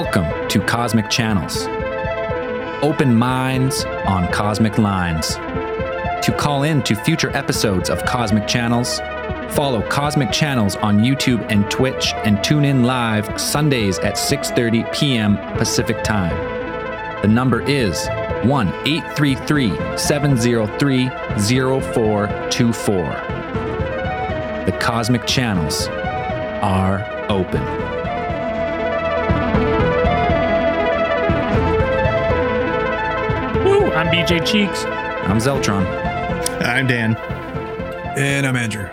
Welcome to Cosmic Channels. Open minds on cosmic lines. To call in to future episodes of Cosmic Channels, follow Cosmic Channels on YouTube and Twitch and tune in live Sundays at 6:30 p.m. Pacific Time. The number is 1-833-703-0424. The Cosmic Channels are open. I'm BJ Cheeks. I'm Zeltron. I'm Dan. And I'm Andrew.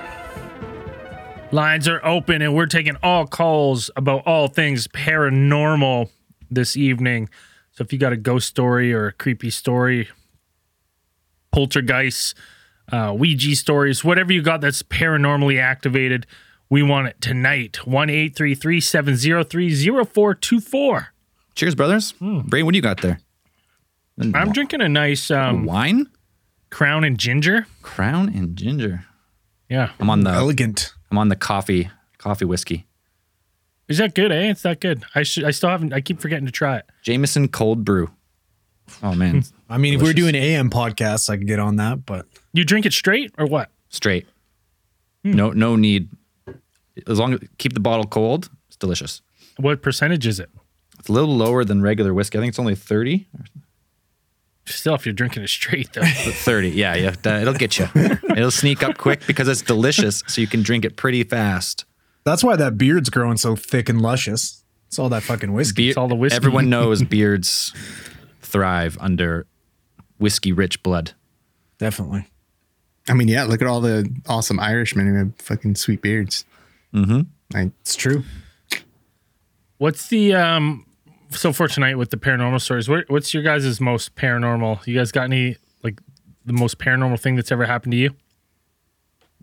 Lines are open, and we're taking all calls about all things paranormal this evening. So if you got a ghost story or a creepy story, poltergeist, uh, Ouija stories, whatever you got that's paranormally activated, we want it tonight. One eight three three seven zero three zero four two four. Cheers, brothers. Brain, what do you got there? I'm drinking a nice um, wine, Crown and Ginger. crown, and ginger. Yeah, I'm on the Elegant. I'm on the coffee coffee whiskey. is that good? Eh, it's that good. I should. I still haven't. I keep forgetting to try it. Jameson cold brew. Oh man, I mean, if we're doing AM podcasts, I could get on that, but You drink it straight or what? straight. No no need. As long as keep the bottle cold, it's delicious. What percentage is it? It's a little lower than regular whiskey. I think it's only 30 Still, if you're drinking it straight, though. 30. Yeah, yeah. It'll get you. It'll sneak up quick because it's delicious, so you can drink it pretty fast. that's why that beard's growing so thick and luscious. It's all that fucking whiskey. It's all the whiskey. Everyone knows beards thrive under whiskey rich blood. Definitely. I mean, yeah, look at all the awesome Irishmen who have fucking sweet beards. Mm-hmm. Like, It's true. What's the um? So for tonight with the paranormal stories, what, what's your guys' most paranormal? You guys got any like the most paranormal thing that's ever happened to you or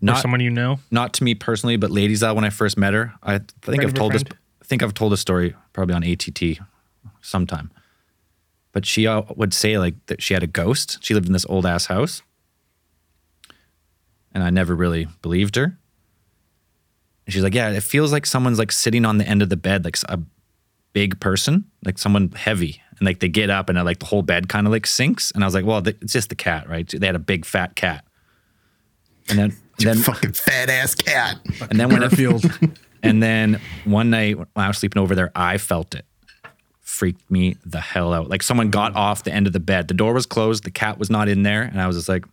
Not someone you know? not to me personally, but ladies out when I first met her. I think Friend I've told this. friend? I think I've told a story probably on ATT sometime. But she uh, would say like that she had a ghost. She lived in this old ass house, and I never really believed her. And she's like, "Yeah, it feels like someone's like sitting on the end of the bed, like a big person, like someone heavy, and like they get up and uh, like the whole bed kind of like sinks." And I was like, "Well, th- it's just the cat, right? They had a big fat cat." And then, then fucking fat ass cat. and then when it, Garfield. and then one night when I was sleeping over there, I felt it. Freaked me the hell out. Like someone got off the end of the bed. The door was closed, the cat was not in there, and I was just like,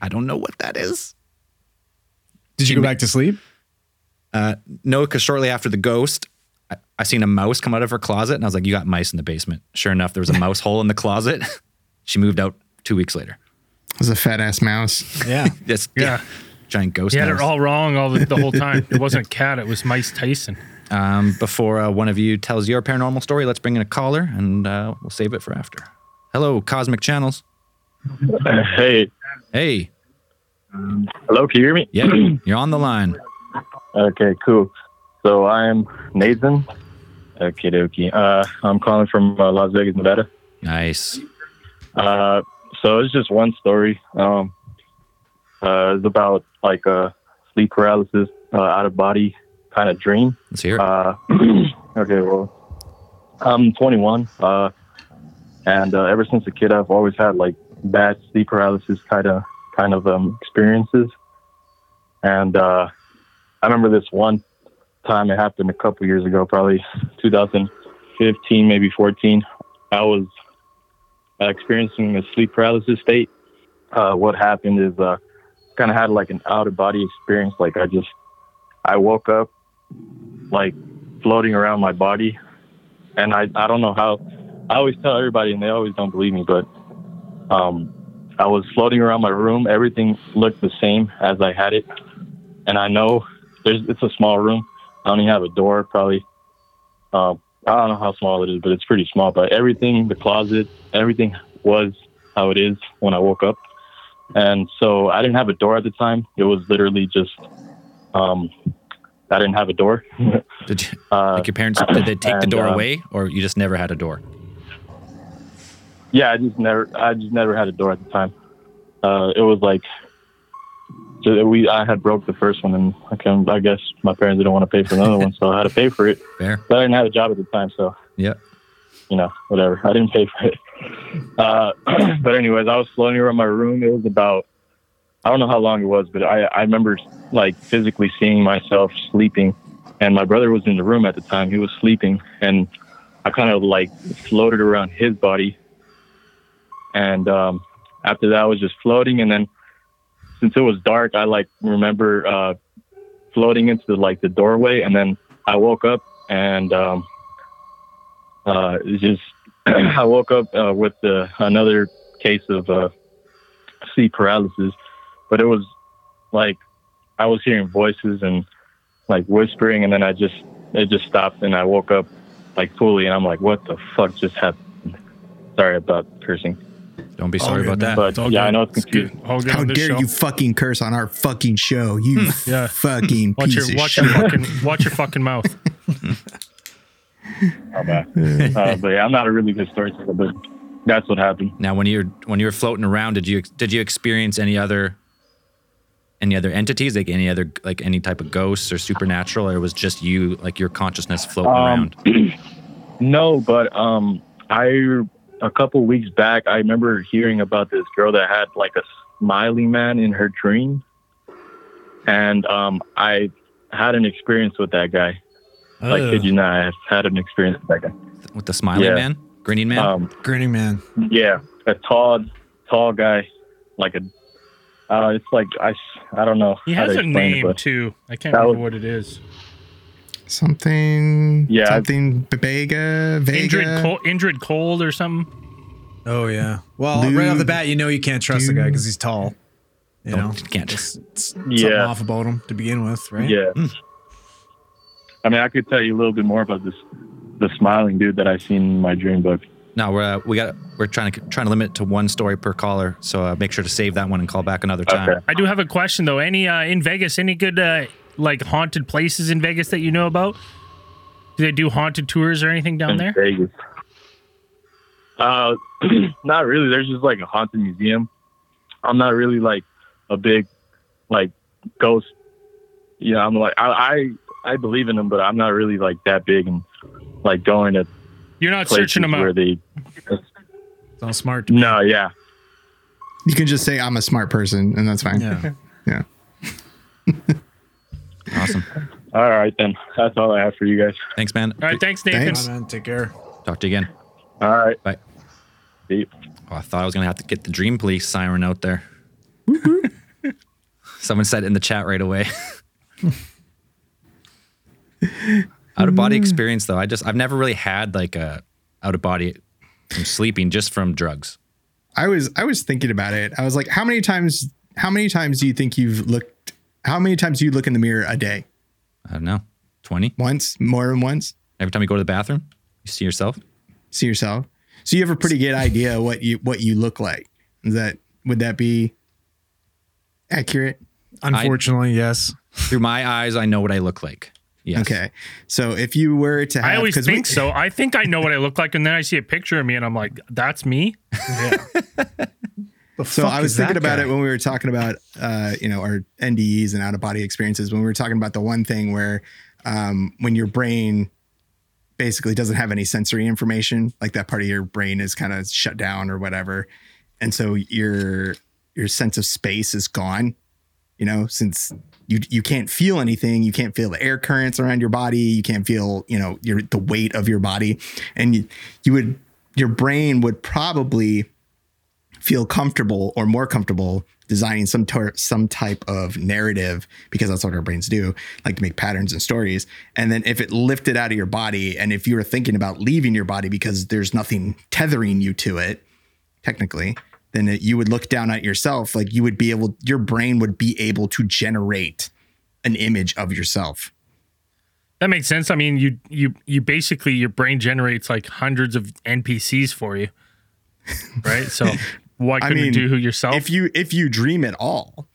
I don't know what that is. Did you go back to sleep? No, because shortly after the ghost, I, I seen a mouse come out of her closet, and I was like, You got mice in the basement. Sure enough, there was a mouse hole in the closet. she moved out two weeks later. It was a fat ass mouse. Yeah. Just Yeah. giant ghost. You had it all wrong all the, the whole time. It wasn't a cat. It was Mice Tyson. Um, before uh, one of you tells your paranormal story, let's bring in a caller, and uh, we'll save it for after. Hello, Cosmic Channels. Hey, Hey, hello, can you hear me? yeah, you're on the line. Okay, cool. So I'm Nathan. Okay, dokie. Uh, I'm calling from uh, Las Vegas, Nevada. Nice. Uh, so it's just one story. Um, uh, it's about like a sleep paralysis, uh, out of body kind of dream. Let's hear it. Uh, okay, well, I'm 21, uh, and uh, ever since a kid, I've always had like bad sleep paralysis kind of kind of um, experiences. And uh, I remember this one time it happened a couple years ago, probably 2015, maybe 14. I was uh, experiencing a sleep paralysis state. Uh, what happened is uh, kind of had like an out of body experience. Like I just I woke up like floating around my body. And I, I don't know how, I always tell everybody and they always don't believe me, but um, I was floating around my room. Everything looked the same as I had it. And I know there's, it's a small room. I only have a door, probably. Uh, I don't know how small it is, but it's pretty small. But everything, the closet, everything was how it is when I woke up. And so I didn't have a door at the time. It was literally just, um, I didn't have a door. Did you, Uh, like your parents did they take the door uh, away, or you just never had a door? yeah, I just never, I just never had a door at the time. Uh, it was like so we I had broke the first one, and I can I guess my parents didn't want to pay for another one, so I had to pay for it. Fair. But I didn't have a job at the time, so Yeah. you know whatever. I didn't pay for it. Uh, but anyways, I was floating around my room. It was about I don't know how long it was, but I I remember like physically seeing myself sleeping, and my brother was in the room at the time. He was sleeping, and I kind of like floated around his body, and um, after that, I was just floating, and then since it was dark, I like remember uh, floating into like the doorway, and then I woke up and um, uh, just I woke up uh, with the, another case of uh, sleep paralysis, but it was like I was hearing voices and like whispering, and then I just it just stopped, and I woke up like fully, and I'm like, what the fuck just happened? Sorry about cursing, Don't be sorry good, about man. that. but It's yeah, good. I know it's It's good. confusing. All good How dare show. you fucking curse on our fucking show? You Yeah. fucking Watch piece your of watch shit. your fucking watch your fucking mouth. How bad. uh, but yeah, I'm not a really good storyteller, but that's what happened. Now, when you're when you were floating around, did you did you experience any other any other entities, like any other like any type of ghosts or supernatural, or was just you like your consciousness floating Um, around? No, but um, I a couple weeks back, I remember hearing about this girl that had like a smiley man in her dream, and um, I had an experience with that guy. Like, kid you not, I have had an experience with that guy. With the smiling yeah. man, grinning man. Um, Grinning man. yeah, a tall, tall guy, like a. Uh, it's like I, I don't know. He has a explain it, name too. I can't remember was- what it is. Something. Yeah. Something. Vega. Vega. Indrid, Col- Indrid Cold or something. Oh yeah. Well, Dude. right off the bat, you know you can't trust the guy because he's tall. You know, Don't- can't. It's, it's something Yeah. off about him to begin with, right? Yeah. I mean, I could tell you a little bit more about this, the smiling dude that I seen in my dream book. No, we're uh, we got we're trying to trying to limit it to one story per caller. So uh, make sure to save that one and call back another time. Okay. I do have a question though. Any uh, in Vegas? Any good uh, like haunted places in Vegas that you know about? Do they do haunted tours or anything down in there? Vegas. Uh, not really. There's just like a haunted museum. I'm not really like a big like ghost. You know, I'm like I I, I believe in them, but I'm not really like that big and like going to You're not searching them where out. they. It's all smart. To me. No, yeah. You can just say I'm a smart person, and that's fine. Yeah. Yeah. Awesome. All right then. That's all I have for you guys. Thanks, man. All right, thanks, Nathan. Thanks. Come on, man. Take care. Talk to you again. All right. Bye. See you. Oh, I thought I was gonna have to get the Dream Police siren out there. Someone said it in the chat right away. out of body experience though, I just I've never really had like a out of body from sleeping, just from drugs. I was I was thinking about it. I was like, how many times how many times do you think you've looked how many times do you look in the mirror a day? I don't know, twenty. Once? More than once? Every time you go to the bathroom, you see yourself. See yourself? So you have a pretty good idea what you what you look like. Is that would that be accurate? Unfortunately, yes. Through my eyes, I know what I look like. Yes. Okay. So if you were to have I always think we- so. I think I know what I look like, and then I see a picture of me, and I'm like, "That's me." The So I was thinking about guy? it when we were talking about, uh, you know, our NDEs and out of body experiences. When we were talking about the one thing where, um, when your brain basically doesn't have any sensory information, like that part of your brain is kind of shut down or whatever, and so your your sense of space is gone. You know, since you you can't feel anything, you can't feel the air currents around your body, you can't feel, you know, your the weight of your body, and you you would your brain would probably feel comfortable or more comfortable designing some tor- some type of narrative because that's what our brains do like to make patterns and stories and then if it lifted out of your body and if you were thinking about leaving your body because there's nothing tethering you to it technically then it, you would look down at yourself like you would be able your brain would be able to generate an image of yourself That makes sense. I mean, you you you basically your brain generates like hundreds of NPCs for you, right? So why I couldn't mean, you do yourself? if you if you dream at all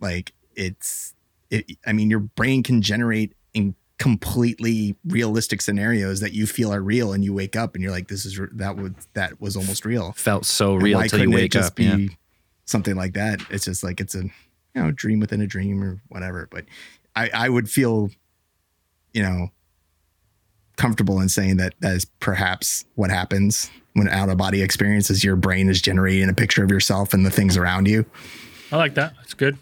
like it's it, i mean your brain can generate in completely realistic scenarios that you feel are real and you wake up and you're like this is re- that would that was almost real Felt so And real why till you couldn't it wake just up. Yeah. something like that it's just like it's a you know, dream within a dream or whatever. But I, I would feel, you know, comfortable in saying that that is perhaps what happens when out of body experiences, your brain is generating a picture of yourself and the things around you, I like that. That's good.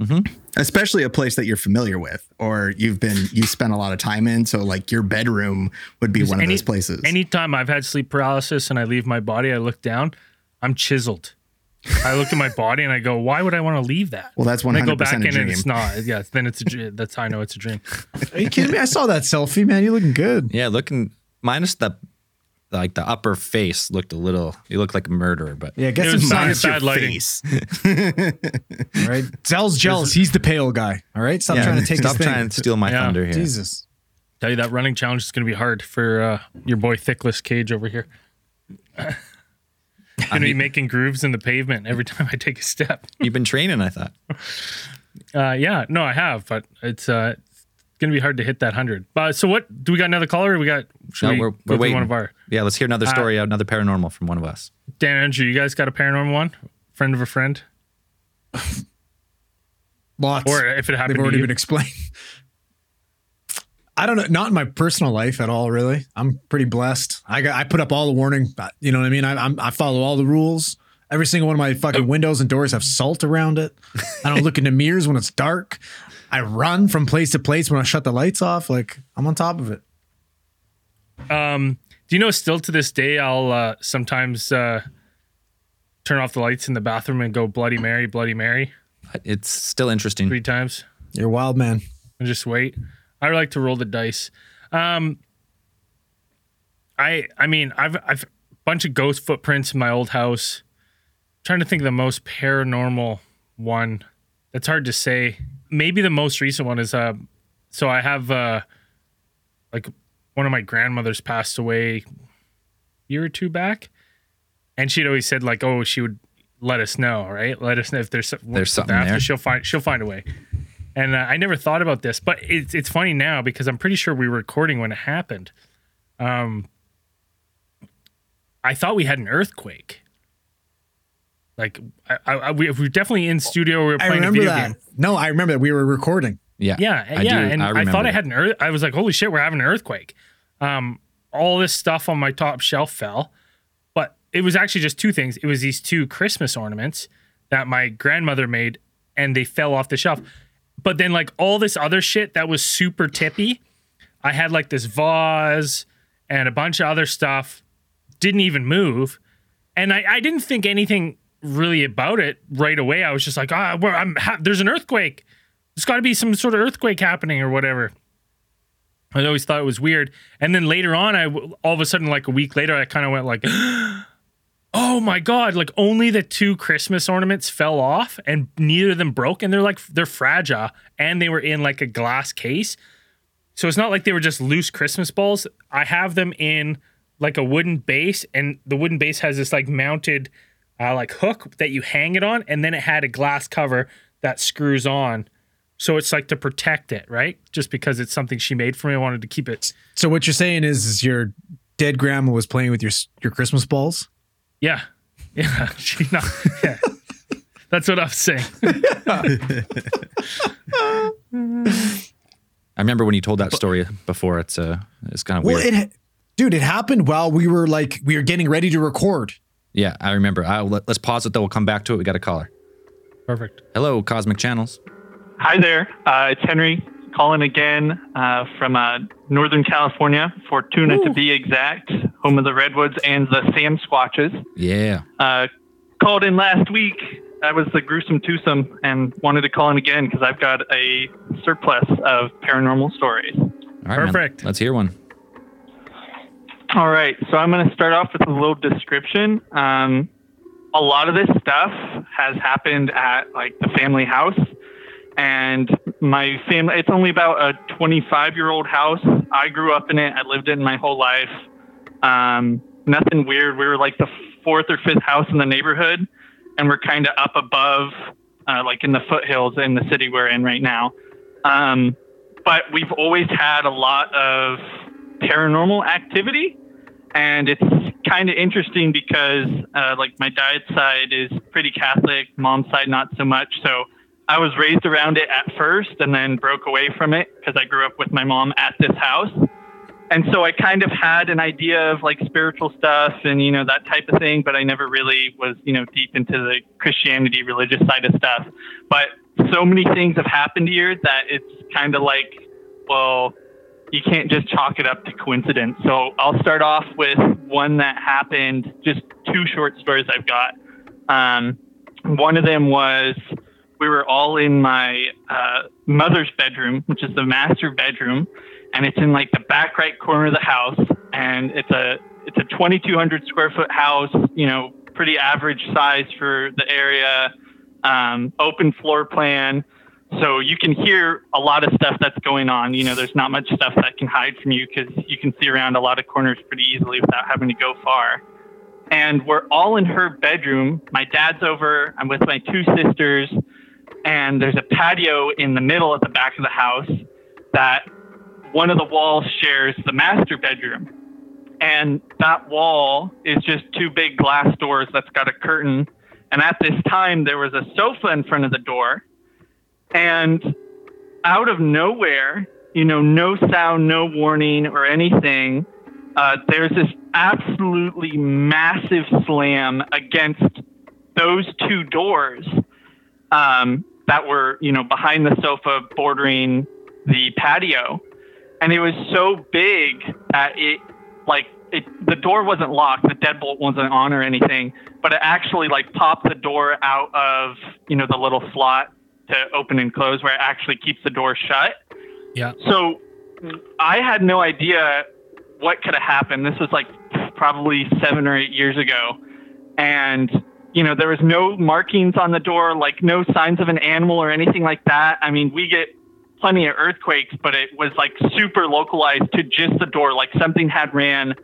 Mm-hmm. especially a place that you're familiar with or you've been, you spent a lot of time in. So like your bedroom would be one of Any- those places. Anytime I've had sleep paralysis and I leave my body, I look down, I'm chiseled. I look at my body and I go, why would I want to leave that? well, that's And I go 100% back a in dream. and it's not. Yeah, then it's a dream. That's how I know it's a dream. Are you kidding me? I saw that selfie, man. You looking good. Yeah, looking minus the like the upper face looked a little. You look like a murderer, but Yeah, get It some was sun. minus bad lighting. Face. All right, Zell's jealous. He's the pale guy. All right, stop Yeah, trying to take stop his thing. trying to steal my Yeah. thunder here. Jesus. Tell you that running challenge is going to be hard for uh, your boy Thickless Cage over here. Going to be making grooves in the pavement every time I take a step. You've been training, I thought. Uh, yeah, no, I have, but it's uh, it's going to be hard to hit that hundred. But so what? Do we got another caller? Or we got? No, we we're, we're waiting. one of our yeah, let's hear another story, another paranormal from one of us. Dan Andrew? You guys got a paranormal one? Friend of a friend, Lots. or if it happened They've to already you? been explained. I don't know. Not in my personal life at all. Really, I'm pretty blessed. I got. I put up all the warning. uh, You know what I mean? I, I'm. I follow all the rules. Every single one of my fucking windows and doors have salt around it. I don't look into mirrors when it's dark. I run from place to place when I shut the lights off. Like I'm on top of it. Um, do you know still to this day I'll uh, sometimes uh, turn off the lights in the bathroom and go Bloody Mary, Bloody Mary It's still interesting. three times You're wild man. and just wait. I like to roll the dice. Um, I I mean I've I've a bunch of ghost footprints in my old house. trying to think of the most paranormal one. That's hard to say. Maybe the most recent one is uh so I have uh like one of my grandmothers passed away a year or two back. And she'd always said like, oh, she would let us know, right? Let us know if there's, There's something after there. She'll find she'll find a way. And uh, I never thought about this, but it's it's funny now because I'm pretty sure we were recording when it happened. Um, I thought we had an earthquake. Like I, I, I- we, we were definitely in studio. We were I playing a remember video that. game. No, I remember that we were recording. Yeah. Yeah, I yeah, do- and I I, remember thought I had an earth. I was like, "Holy shit, we're having an earthquake!" Um, all this stuff on my top shelf fell, but it was actually just two things. It was these two Christmas ornaments that my grandmother made, and they fell off the shelf. But then, like all this other shit that was super tippy, I had like this vase and a bunch of other stuff, didn't even move, and I, I didn't think anything really about it right away. I was just like, "Ah, well, I'm ha- there's an earthquake." there's got to be some sort of earthquake happening or whatever. I always thought it was weird. And then later on, I all of a sudden, like a week later, I kind of went like, "Oh my god!" Like only the two Christmas ornaments fell off, and neither of them broke. And they're like they're fragile, and they were in like a glass case. So it's not like they were just loose Christmas balls. I have them in like a wooden base, and the wooden base has this like mounted uh, like hook that you hang it on, and then it had a glass cover that screws on. So it's like to protect it, right? Just because it's something she made for me, I wanted to keep it. So what you're saying is, is your dead grandma was playing with your your Christmas balls? Yeah, yeah. She not. Yeah. That's what I was saying. I remember when you told that story before. It's uh, it's kind of Well, weird. it, dude, it happened while we were like we were getting ready to record. yeah, I remember. I, let, let's pause it though. We'll come back to it. We got a caller. Perfect. Hello, Cosmic Channels. Hi there. Uh, it's Henry calling again uh, from uh, Northern California, Fortuna to be exact, home of the Redwoods and the Sasquatches. Yeah. Uh, called in last week. That was the gruesome twosome, and wanted to call in again because I've got a surplus of paranormal stories. All right, man. Perfect. Let's hear one. All right, so I'm going to start off with a little description. Um, a lot of this stuff has happened at like the family house, and my family. It's only about a 25 year old house. I grew up in it. I lived in it my whole life. Um, nothing weird. We were like the fourth or fifth house in the neighborhood, and we're kind of up above, uh, like in the foothills in the city we're in right now. Um, but we've always had a lot of paranormal activity and it's kind of interesting because uh, like my dad's side is pretty catholic mom's side not so much so I was raised around it at first and then broke away from it because I grew up with my mom at this house. And so I kind of had an idea of like spiritual stuff and, you know, that type of thing, but I never really was, you know, deep into the Christianity religious side of stuff. But so many things have happened here that it's kind of like, well, you can't just chalk it up to coincidence. So I'll start off with one that happened, just two short stories I've got. Um, one of them was we were all in my uh, mother's bedroom, which is the master bedroom, and it's in like the back right corner of the house, and it's a it's a 2,200 square foot house, you know, pretty average size for the area, um, open floor plan. So you can hear a lot of stuff that's going on. You know, there's not much stuff that can hide from you because you can see around a lot of corners pretty easily without having to go far. And we're all in her bedroom. My dad's over. I'm with my two sisters and there's a patio in the middle at the back of the house that one of the walls shares the master bedroom. And that wall is just two big glass doors that's got a curtain. And at this time, there was a sofa in front of the door. And out of nowhere, you know, no sound, no warning or anything, uh, there's this absolutely massive slam against those two doors. Um, that were, you know, behind the sofa bordering the patio. And it was so big that it, like, it, the door wasn't locked, the deadbolt wasn't on or anything, but it actually, like, popped the door out of, you know, the little slot to open and close where it actually keeps the door shut. Yeah. So I had no idea what could have happened. This was like probably seven or eight years ago. And you know, there was no markings on the door, like no signs of an animal or anything like that. I mean, we get plenty of earthquakes, but it was like super localized to just the door, like something had ran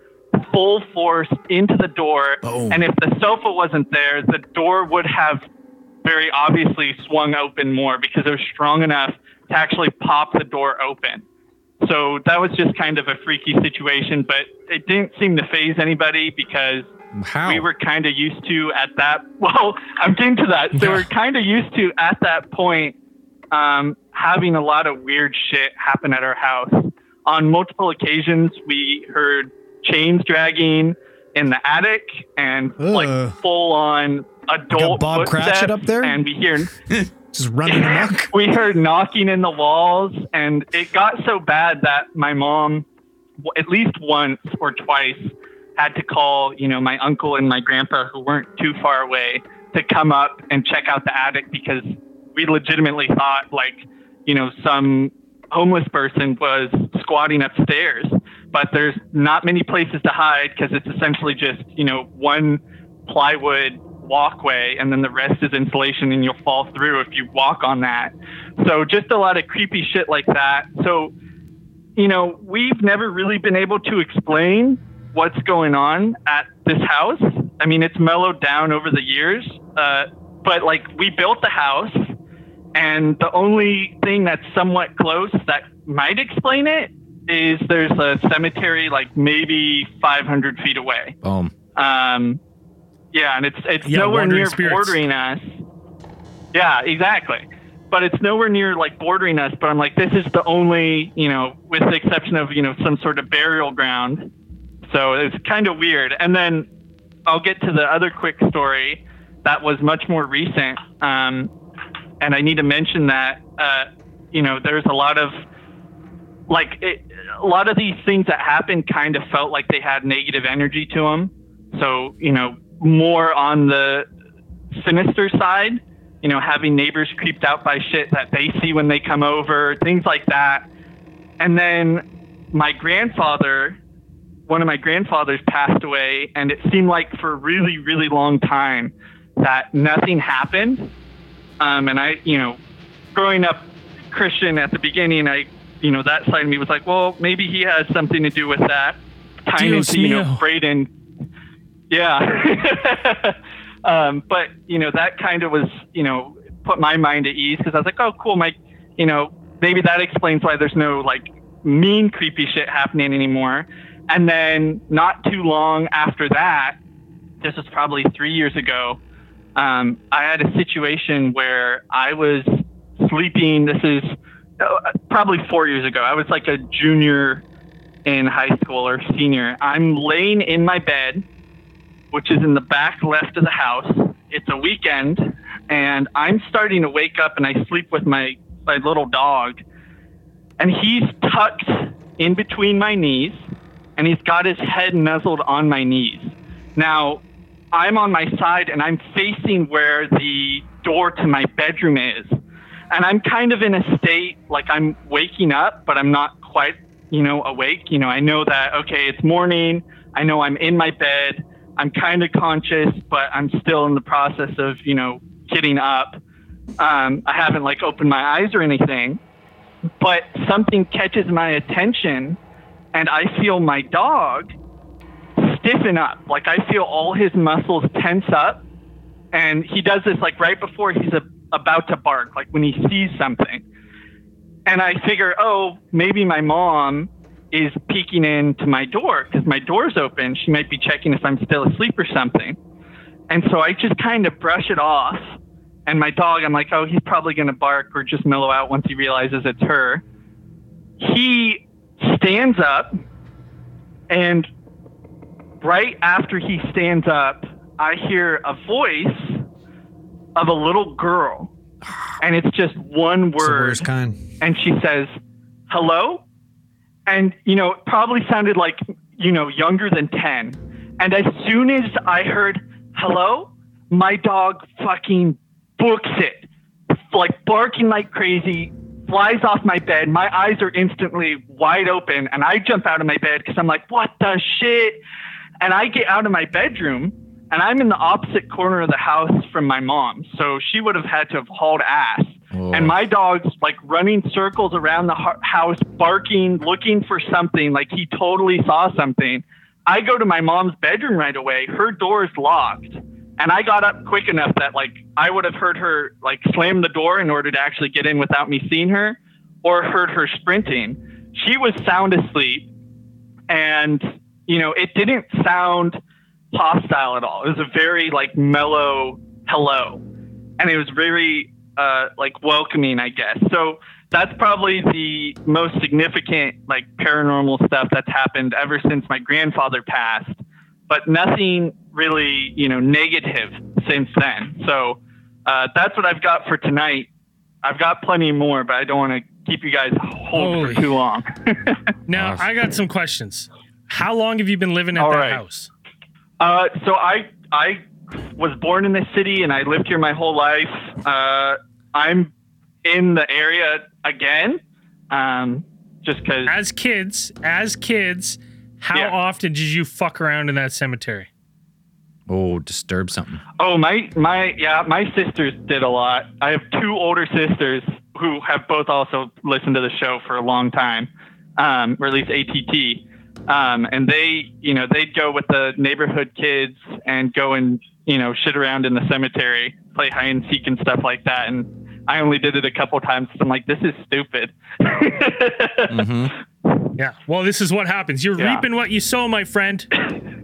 full force into the door. Boom. And if the sofa wasn't there, the door would have very obviously swung open more because it was strong enough to actually pop the door open. So that was just kind of a freaky situation, but it didn't seem to phase anybody because How? we were kind of used to at that. Well, I'm getting to that. So we're kind of used to at that point um, having a lot of weird shit happen at our house. On multiple occasions, we heard chains dragging in the attic and Ugh. like full on adult Bob Cratchit up there? and we hear Just running amok. we heard knocking in the walls, and it got so bad that my mom, at least once or twice, had to call, you know, my uncle and my grandpa, who weren't too far away, to come up and check out the attic because we legitimately thought, like, you know, some homeless person was squatting upstairs. But there's not many places to hide because it's essentially just, you know, one plywood walkway and then the rest is insulation and you'll fall through if you walk on that. So just a lot of creepy shit like that. So, you know, we've never really been able to explain what's going on at this house. I mean, it's mellowed down over the years, uh, but like we built the house, and the only thing that's somewhat close that might explain it is there's a cemetery like maybe 500 feet away. Boom. Um, yeah, and it's it's Yeah, nowhere near spirits. bordering us. Yeah, exactly. But it's nowhere near like bordering us. But I'm like, this is the only, you know, with the exception of you know some sort of burial ground. So it's kind of weird. And then I'll get to the other quick story that was much more recent. Um, and I need to mention that uh, you know there's a lot of like it, a lot of these things that happened kind of felt like they had negative energy to them. So you know more on the sinister side. You know, having neighbors creeped out by shit that they see when they come over, things like that. And then my grandfather, one of my grandfathers passed away, and it seemed like for a really, really long time that nothing happened. Um, and I, you know, growing up Christian at the beginning, I, you know, that side of me was like, well, maybe he has something to do with that. Tying Dios into, you know. Braden. Yeah. um, but, you know, that kind of was, you know, put my mind at ease because I was like, oh, cool. My, you know, maybe that explains why there's no like mean, creepy shit happening anymore. And then not too long after that, this was probably three years ago, um, I had a situation where I was sleeping. This is uh, probably four years ago. I was like a junior in high school or senior. I'm laying in my bed, which is in the back left of the house. It's a weekend, and I'm starting to wake up and I sleep with my, my little dog. And he's tucked in between my knees, and he's got his head nuzzled on my knees. Now, I'm on my side and I'm facing where the door to my bedroom is. And I'm kind of in a state like I'm waking up, but I'm not quite, you know, awake. You know, I know that, okay, it's morning. I know I'm in my bed. I'm kind of conscious, but I'm still in the process of, you know, getting up. Um, I haven't like opened my eyes or anything, but something catches my attention and I feel my dog stiffen up. Like I feel all his muscles tense up. And he does this like right before he's a, about to bark, like when he sees something. And I figure, oh, maybe my mom is peeking into my door because my door's open. She might be checking if I'm still asleep or something. And so I just kind of brush it off. And my dog, I'm like, oh, he's probably going to bark or just mellow out once he realizes it's her. He stands up and right after he stands up, I hear a voice of a little girl, and it's just one word, and she says, "Hello," and you know, it probably sounded like you know younger than ten. And as soon as I heard "Hello," my dog fucking books it, like barking like crazy. Flies off my bed. My eyes are instantly wide open, and I jump out of my bed because I'm like, "What the shit?" and I get out of my bedroom and I'm in the opposite corner of the house from my mom. So she would have had to have hauled ass. Oh. And my dog's like running circles around the house, barking, looking for something, like he totally saw something. I go to my mom's bedroom right away. Her door is locked. And I got up quick enough that like I would have heard her like slam the door in order to actually get in without me seeing her or heard her sprinting. She was sound asleep and you know, it didn't sound hostile at all. It was a very like mellow hello, and it was very uh, like welcoming, I guess. So that's probably the most significant like paranormal stuff that's happened ever since my grandfather passed. But nothing really, you know, negative since then. So uh, that's what I've got for tonight. I've got plenty more, but I don't want to keep you guys hold Holy. for too long. Now, I got some questions. How long have you been living at All that right. house? Uh, so I I was born in this city and I lived here my whole life. Uh, I'm in the area again, um, just because. As kids, as kids, how Yeah. often did you fuck around in that cemetery? Oh, disturb something. Oh my my yeah, my sisters did a lot. I have two older sisters who have both also listened to the show for a long time, um, or at least ATT. Um, and they, you know, they'd go with the neighborhood kids and go and you know shit around in the cemetery, play hide and seek and stuff like that. And I only did it a couple times. 'cause I'm like, this is stupid. Mm-hmm. Yeah. Well, this is what happens. You're Yeah. reaping what you sow, my friend.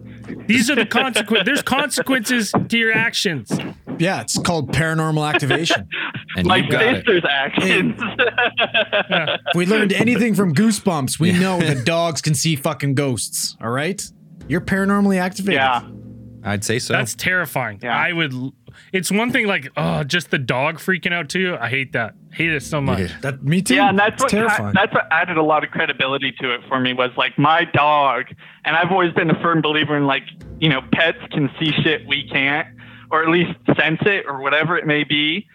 These are the consequences. There's consequences to your actions. Yeah, it's called paranormal activation. And my you got it. sister's actions. If we learned anything from Goosebumps, we know that dogs can see fucking ghosts. All right, you're paranormally activated. yeah. I'd say so. That's terrifying. Yeah. I would. It's one thing like, oh, just the dog freaking out too. I hate that. Hate it so much. Yeah. That me too. Yeah, and that's It's what terrifying. that's what added a lot of credibility to it for me was like my dog, and I've always been a firm believer in like you know pets can see shit we can't, or at least sense it or whatever it may be,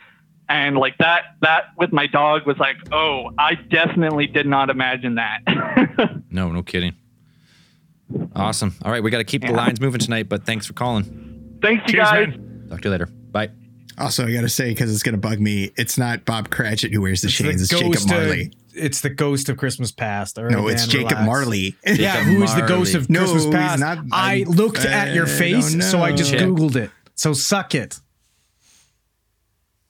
and like that that with my dog was like oh I definitely did not imagine that. no, no kidding. Awesome. All right, we got to keep the lines moving tonight, but thanks for calling. Thanks you Cheers, guys. man. Talk to you later. Bye. Also, I got to say, because it's going to bug me, it's not Bob Cratchit who wears the It's chains. It's the Jacob ghost of- Marley. it's the ghost of Christmas past. All right, no, it's man, Jacob relax. Marley. Yeah, Jacob who is the ghost of No, Christmas past? not- I I- looked at your face, don't so I just know. googled it. So suck it.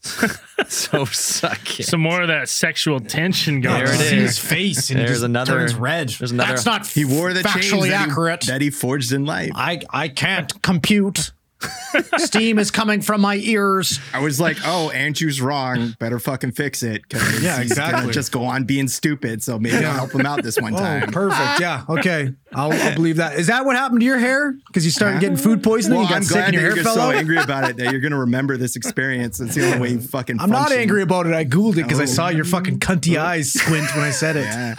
so suck it. Some more of that sexual tension going There on. it See his face, and he There's just another- turns red. there's another- That's not He wore the chains factually that he- accurate. that he forged in life. I I can't compute. Steam is coming from my ears. I was like, oh, Andrew's wrong. Better fucking fix it. Cause Yeah, he's gonna exactly. just go on being stupid. So maybe I'll help him out this one oh, time. perfect. Yeah. Okay. I'll, I'll believe that. Is that what happened to your hair? Because you started getting food poisoning. Well, you got I'm sick glad and that your you're hair just fell so angry about it that you're gonna remember this experience. It's the only way you fucking. I'm not angry about it. I googled it because I Oh. saw your fucking cunty oh. eyes squint when I said it. Yeah.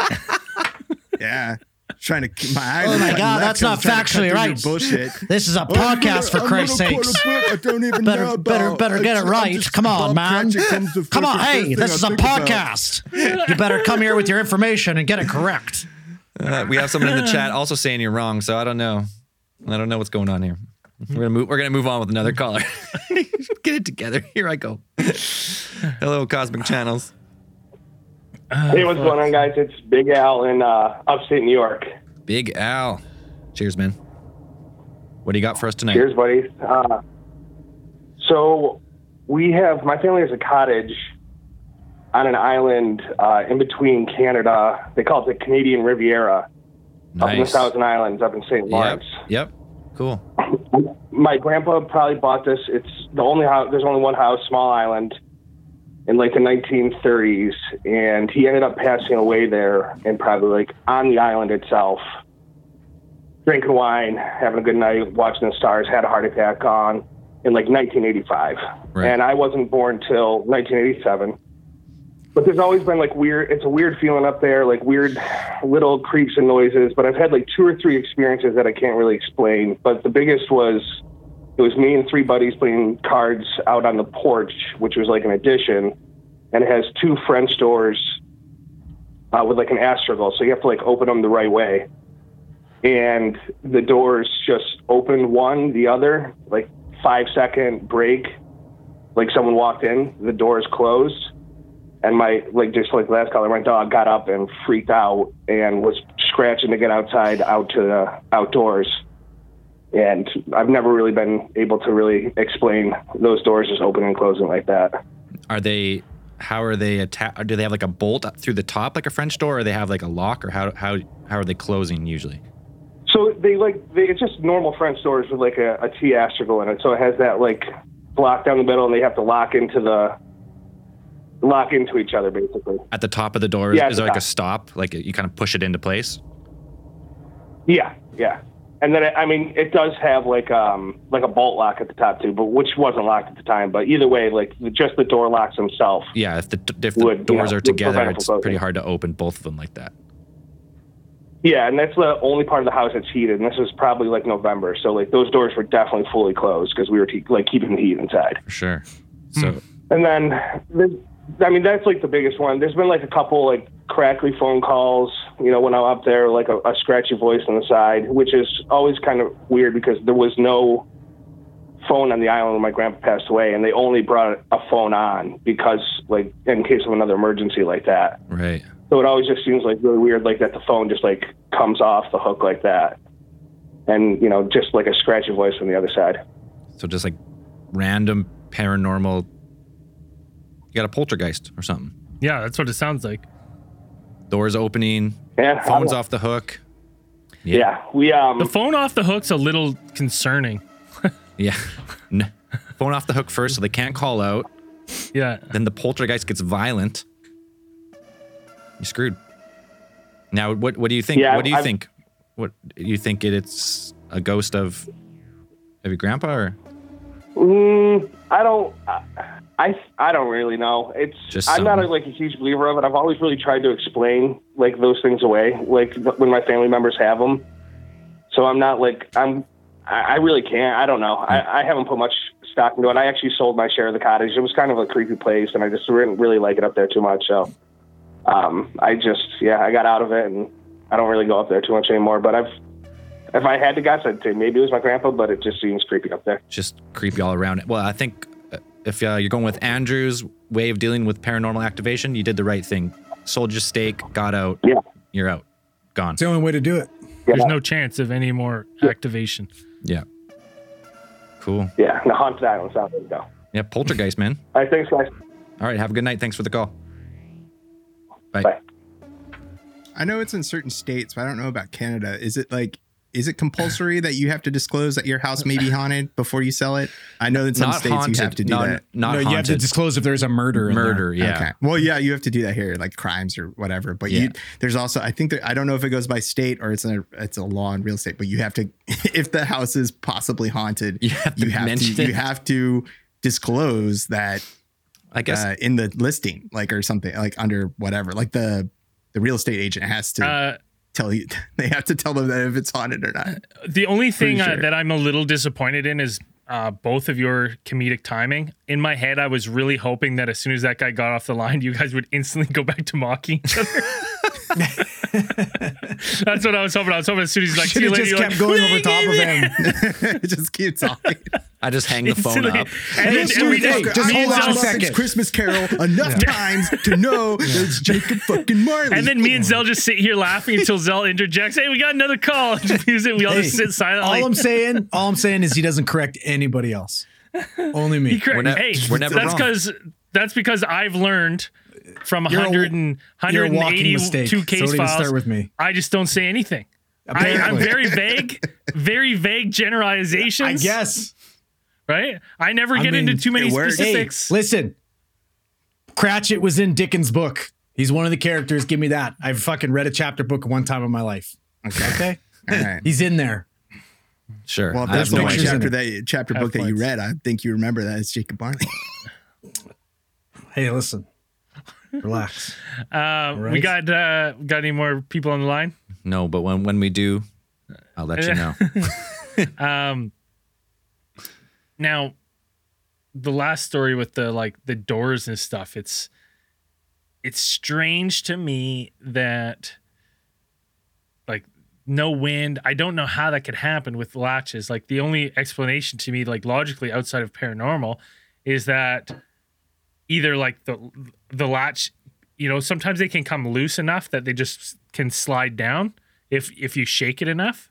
yeah. Trying to keep my eyes. Oh my God, left that's 'cause I'm not trying to cut factually through right. Bullshit. This is a podcast, for Christ's sakes. I don't even Better, know better, about. better get it right. Come on, man. Cratchit comes the Come on, hey, this is a think about. podcast. You better come here with your information and get it correct. Uh, we have someone in the chat also saying you're wrong, so I don't know. I don't know what's going on here. We're gonna move. We're gonna move on with another caller. Get it together. Here I go. Hello, Cosmic Channels. Hey, what's going on, guys? It's Big Al in uh, upstate New York. Big Al. Cheers, man. What do you got for us tonight? Cheers, buddy. Uh, so we have my family has a cottage on an island uh, in between Canada. They call it the Canadian Riviera up in the Nice. Thousand Islands, up in St. Yep. Lawrence. Yep. Cool. My grandpa probably bought this. It's the only house. There's only one house, small island, in like the 1930s, and he ended up passing away there, and probably like on the island itself, drinking wine, having a good night, watching the stars. Had a heart attack, on in like 1985, Right. and I wasn't born till 1987. But there's always been like weird. It's a weird feeling up there, like weird little creaks and noises. But I've had like two or three experiences that I can't really explain. But the biggest was it was me and three buddies playing cards out on the porch, which was like an addition, and it has two French doors uh, with like an astragal, so you have to like open them the right way. And the doors just open one, the other, like five second break, like someone walked in, the doors closed, and my like just like last caller, my dog got up and freaked out and was scratching to get outside, out to the outdoors and I've never really been able to really explain those doors just opening and closing like that. Are they? How are they attached? Do they have like a bolt through the top like a French door, or they have like a lock, or how how how are they closing usually? So they like they, it's just normal French doors with like a, a T astragal in it. So it has that like block down the middle, and they have to lock into the lock into each other basically. At the top of the door, Yeah, is the there like a stop? Like you kind of push it into place? Yeah, yeah. And then I mean, it does have like um like a bolt lock at the top too, but which wasn't locked at the time. But either way, like just the door locks themselves. Yeah, if the if the Would, you doors know, are together, it's closing. pretty hard to open both of them like that. Yeah, and that's the only part of the house that's heated. And this was probably like November, so like those doors were definitely fully closed because we were te- like keeping the heat inside. For sure. So And then, the, I mean, that's like the biggest one. There's been like a couple like crackly phone calls, you know, when I'm up there, like a, a scratchy voice on the side, which is always kind of weird because there was no phone on the island when my grandpa passed away, and they only brought a phone on because, like, in case of another emergency like that. right. So it always just seems like really weird, like that the phone just like comes off the hook like that, and you know, just like a scratchy voice from the other side. So just like random paranormal. You got a poltergeist or something. Yeah, that's what it sounds like. Doors opening, Yeah, phones off the hook. Yeah, we um. The phone off the hook's a little concerning. Yeah. N- Phone off the hook first, so they can't call out. Yeah. Then the poltergeist gets violent. You're screwed. Now, what what do you think? Yeah, what do you I've- think? What do you think? It, it's a ghost of of your grandpa, or Mm, I don't. I I don't really know. It's Just I'm not a, like a huge believer of it. I've always really tried to explain like those things away, like when my family members have them. So I'm not like I'm. I, I really can't. I don't know. I, I haven't put much stock into it. I actually sold my share of the cottage. It was kind of a creepy place, and I just didn't really like it up there too much. So um, I just yeah, I got out of it, and I don't really go up there too much anymore. But I've. If I had to guess, I'd say maybe it was my grandpa, but it just seems creepy up there. just creepy all around it? Well, I think if uh, you're going with Andrew's way of dealing with paranormal activation, you did the right thing. Sold your stake, got out. Yeah. You're out. Gone. It's the only way to do it. There's no chance of any more activation. Yeah. Cool. Yeah, the haunted island. South there you go. Yeah, poltergeist, man. All right, thanks, guys. All right, have a good night. Thanks for the call. Bye. Bye. I know it's in certain states, but I don't know about Canada. Is it like is it compulsory that you have to disclose that your house may be haunted before you sell it? I know that some not states haunted. you have to do not, that. Not no, you have to disclose if there's a murder. in there. Murder. Yeah. Okay. Well, yeah, you have to do that here, like crimes or whatever. But you, there's also, I think that I don't know if it goes by state or it's a it's a law in real estate. But you have to, if the house is possibly haunted, You have to you have mention to it. you have to disclose that I guess. uh, in the listing, like or something, like under whatever, like the the real estate agent has to Uh, tell you. They have to tell them that if it's haunted or not. the only thing uh, sure. that I'm a little disappointed in is uh, both of your comedic timing. In my head, I was really hoping that as soon as that guy got off the line, you guys would instantly go back to mocking each other. That's what I was hoping. I was hoping as soon as he's like, see you have later, just you're kept like, going over top of him. just keep talking. I just hang the phone up. And then Hey, and we just, just me and hold on a second. Christmas Carol enough times to know that it's Jacob fucking Marley. And then me and Zell just sit here laughing until Zell interjects, "Hey, we got another call." Just use it. We all just sit silently. All I'm saying, all I'm saying is he doesn't correct anybody else. Only me. He correct- We're ne- hey, we're never that's because that's because I've learned from You're a- 100 and You're a walking mistake. 182 case don't files. start with me. I just don't say anything. I, I'm very vague, very vague generalizations. I guess. right? I never I get mean, into too many it works. Hey, specifics. listen. Cratchit was in Dickens' book. He's one of the characters. Give me that. I've fucking read a chapter book one time in my life. okay. Okay. All right. He's in there. Sure. Well, if that's the no one pictures idea. in chapter it. that chapter Have book that you read, I think you remember that it's Jacob Barney. Hey, listen. Relax. Uh, We got uh, got any more people on the line? No, but when when we do, I'll let you know. Um, now, the last story with the like the doors and stuff, it's it's strange to me that like no wind. I don't know how that could happen with latches. Like the only explanation to me, like logically outside of paranormal, is that either like the the latch, you know, sometimes they can come loose enough that they just can slide down if if you shake it enough.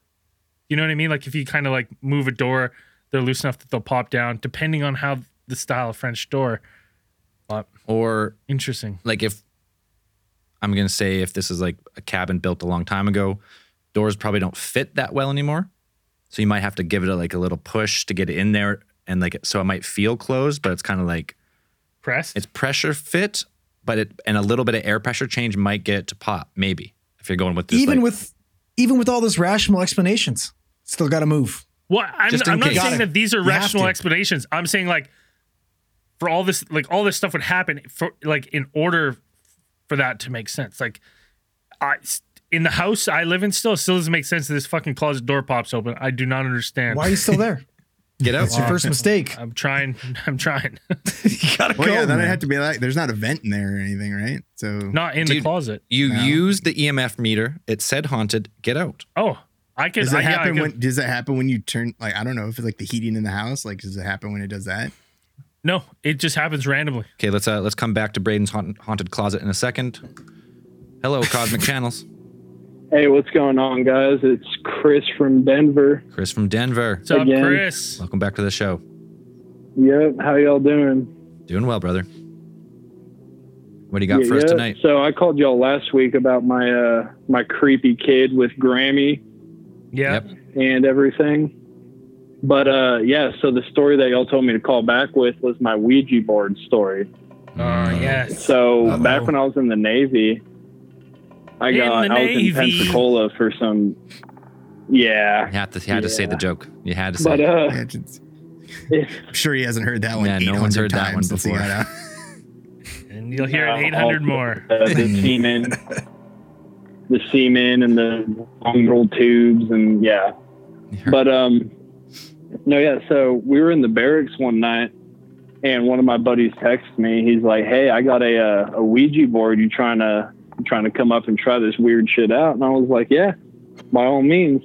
You know what I mean? Like if you kind of like move a door, they're loose enough that they'll pop down, depending on how the style of French door. But or interesting. like if I'm gonna say if this is like a cabin built a long time ago, doors probably don't fit that well anymore. So you might have to give it a, like a little push to get it in there, and like so it might feel closed, but it's kind of like Pressed. it's pressure fit, but it and a little bit of air pressure change might get it to pop. Maybe if you're going with this, even like- with even with all those rational explanations, still got to move. Well, I'm, I'm not case. saying Got it. that these are You rational explanations. I'm saying like for all this, like all this stuff would happen for like in order for that to make sense. Like I in the house I live in still, it still doesn't make sense that this fucking closet door pops open. I do not understand. Why are you still there? Get out. That's your first mistake. I'm trying. I'm trying. you gotta Well, go. yeah, then man. it had to be like there's not a vent in there or anything, right? So not in the closet. You No. use the EMF meter. It said haunted. Get out. Oh, I can. does I, it yeah, I happen can- when does it happen when you turn like I don't know if it's like the heating in the house? Like does it happen when it does that? No, it just happens randomly. Okay, let's uh let's come back to Braden's haunt- haunted closet in a second. Hello, Cosmic Channels. Hey, what's going on, guys? It's Chris from Denver. Chris from Denver. What's up, Again. Chris? Welcome back to the show. Yep, how y'all doing? Doing well, brother. What do you got Yeah, for us yeah. tonight? So I called y'all last week about my uh my creepy kid with Grammy Yeah. Yep. and everything. But uh yeah, so the story that y'all told me to call back with was my Ouija board story. Oh, yes. So Uh-oh. back when I was in the Navy, I In got the I was in Navy. Pensacola for some yeah. You had to you had to say the joke. You had to say. But it. uh Yeah, I'm sure he hasn't heard that one. Yeah, no one's heard that one times before. And you'll hear Uh, it 800 all- more. uh, the semen, the semen, and the long little tubes, and yeah. But um, no, yeah. So we were in the barracks one night, and one of my buddies texted me. He's like, "Hey, I got a uh, a Ouija board. You trying to you trying to come up and try this weird shit out?" And I was like, "Yeah, by all means."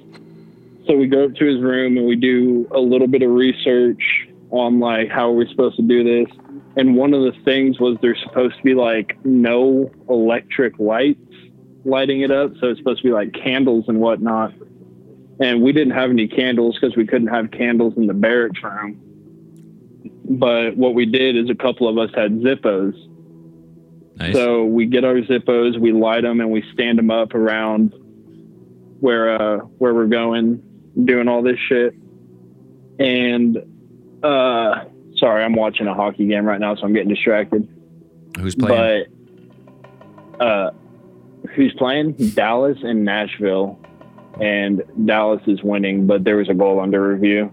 So we go up to his room and we do a little bit of research on like how are we're supposed to do this. And one of the things was there's supposed to be like no electric lights lighting it up. So it's supposed to be like candles and whatnot. And we didn't have any candles because we couldn't have candles in the barracks room. But what we did is a couple of us had Zippos. Nice. So we get our Zippos, we light them, and we stand them up around where uh, where we're going. doing all this shit. And uh sorry, I'm watching a hockey game right now, so I'm getting distracted. Who's playing? But uh who's playing? Dallas and Nashville. And Dallas is winning, but there was a goal under review.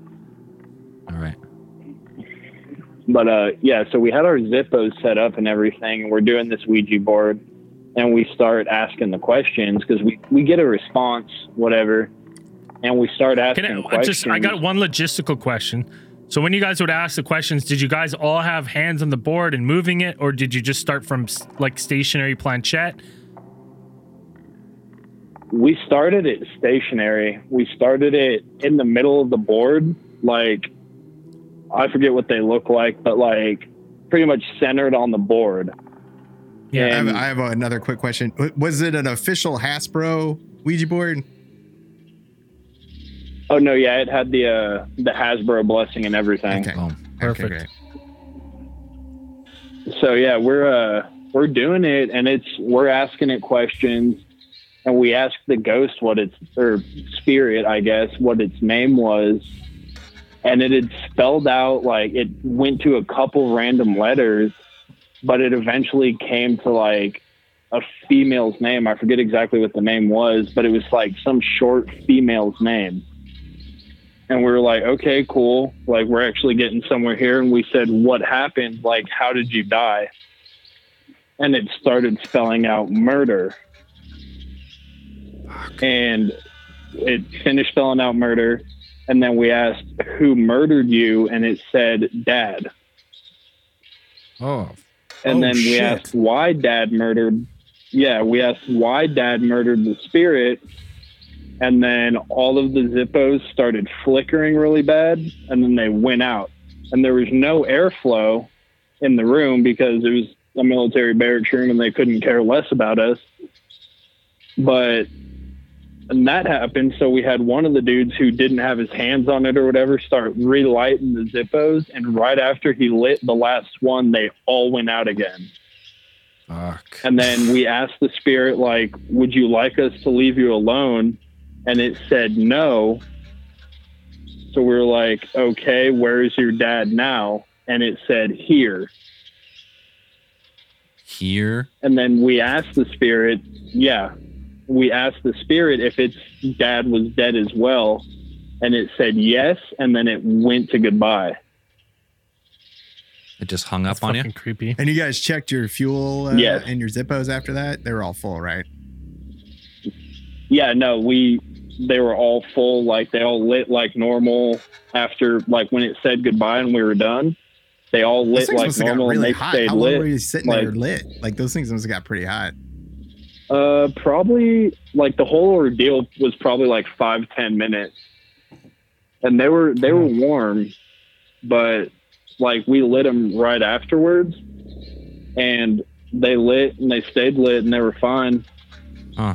But uh, yeah, so we had our Zippos set up and everything, and we're doing this Ouija board, and we start asking the questions because we we get a response, whatever, and we start asking Can I questions. just? I got one logistical question. So when you guys would ask the questions, did you guys all have hands on the board and moving it, or did you just start from like stationary planchette? we started it stationary. We started it in the middle of the board, like I forget what they look like, but like pretty much centered on the board. Yeah, I have, I have another quick question. Was it an official Hasbro Ouija board? Oh no, yeah, it had the uh, the Hasbro blessing and everything. Okay. Boom. Perfect. great. So yeah, we're uh we're doing it and it's we're asking it questions and we asked the ghost what its or spirit, I guess, what its name was. And it had spelled out like it went to a couple random letters, but it eventually came to like a female's name. I forget exactly what the name was, but it was like some short female's name. And we were like, okay, cool. Like, we're actually getting somewhere here. And we said, what happened? Like, how did you die? And it started spelling out murder. And it finished spelling out murder. And then we asked, who murdered you? And it said, dad. Oh, And Oh, then we oh, shit. asked why dad murdered. Yeah, we asked why dad murdered the spirit. And then all of the Zippos started flickering really bad. And then they went out. And there was no airflow in the room because it was a military barracks room and they couldn't care less about us. But and that happened. So we had one of the dudes who didn't have his hands on it or whatever start relighting the Zippos. And right after he lit the last one, they all went out again. fuck. And then we asked the spirit, like, would you like us to leave you alone? And it said no. So we were like, okay, where is your dad now? And it said here. Here. And then we asked the spirit, yeah, we asked the spirit if its dad was dead as well. And it said yes. And then it went to goodbye. It just hung up That's on you. fucking creepy. And you guys checked your fuel uh, Yes. and your Zippos after that? They were all full, right? Yeah, no, we they were all full, like they all lit like normal after like when it said goodbye and we were done. They all lit things like must have got normal really and they hot. stayed How long lit. were you sitting there lit? Like those things must have got pretty hot. Uh probably like the whole ordeal was probably like five, ten minutes. And they were they were warm, but like we lit them right afterwards and they lit and they stayed lit and they were fine. Huh.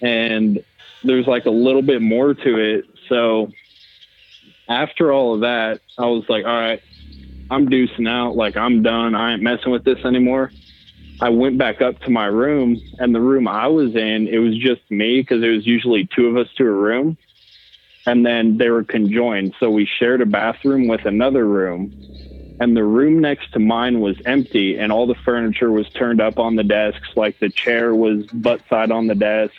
and there's like a little bit more to it. So after all of that, I was like, all right, I'm deucing out. Like, I'm done. I ain't messing with this anymore. I went back up to my room, and the room I was in, it was just me because it was usually two of us to a room. And then they were conjoined. So we shared a bathroom with another room. And the room next to mine was empty, and all the furniture was turned up on the desks. Like the chair was butt side on the desk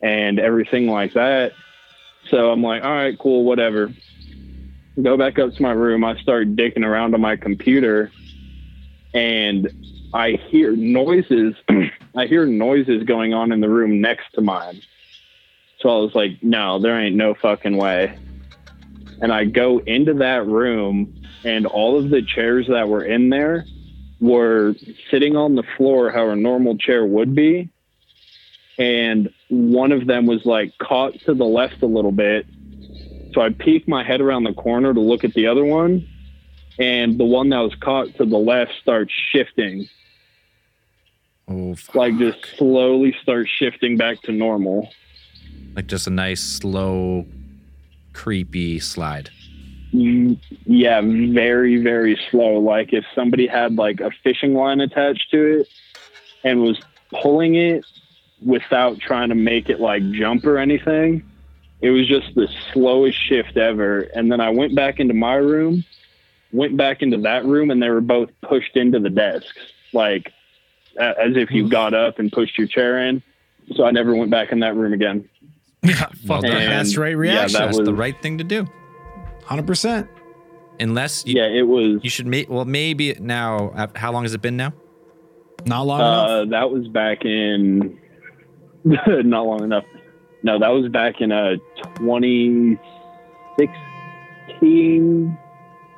and everything like that. So I'm like, all right, cool, whatever. Go back up to my room. I start dicking around on my computer and I hear noises. I hear noises going on in the room next to mine. So I was like, no, there ain't no fucking way. And I go into that room and all of the chairs that were in there were sitting on the floor how a normal chair would be and one of them was like caught to the left a little bit. So I peeked my head around the corner to look at the other one, and the one that was caught to the left starts shifting, Oh, fuck. like just slowly starts shifting back to normal. like just a nice, slow, creepy slide. Mm, Yeah, very, very slow. Like if somebody had like a fishing line attached to it and was pulling it without trying to make it like jump or anything. It was just the slowest shift ever. And then I went back into my room, went back into that room, and they were both pushed into the desks, like as if you got up and pushed your chair in. So I never went back in that room again. Yeah, Well fuck done. that. And, That's the right yeah, reaction. that That's was- the right thing to do. 100%. Unless you, Yeah, it was. you should make, well, maybe now, uh, how long has it been now? Not long enough. Uh, that was back in not long enough. No, that was back in uh 2016.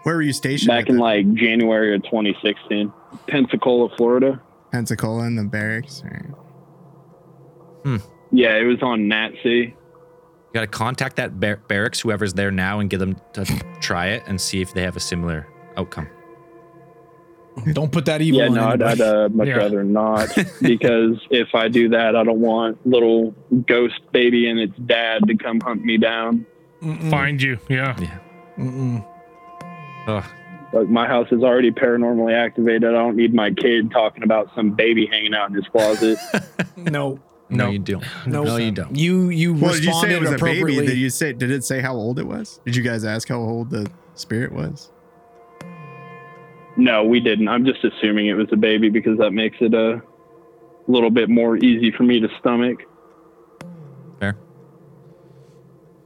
Where were you stationed? Back in like January of 2016, Pensacola, Florida. Pensacola in the barracks. or- Yeah, it was on Nazi. You got to contact that bar- barracks, whoever's there now, and get them to try it and see if they have a similar outcome. Don't put that evil Yeah, on no, I'd. I'd uh, much Yeah. rather not because if I do that, I don't want little ghost baby and its dad to come hunt me down. Find you. Yeah. Mm-mm. Ugh. Like my house is already paranormally activated. I don't need my kid talking about some baby hanging out in his closet. No. No, No. you don't. No. No, you don't. You you Well, did you say it was a baby? appropriately. Did you say? Did it say how old it was? Did you guys ask how old the spirit was? no, we didn't. I'm just assuming it was a baby because that makes it a little bit more easy for me to stomach Fair.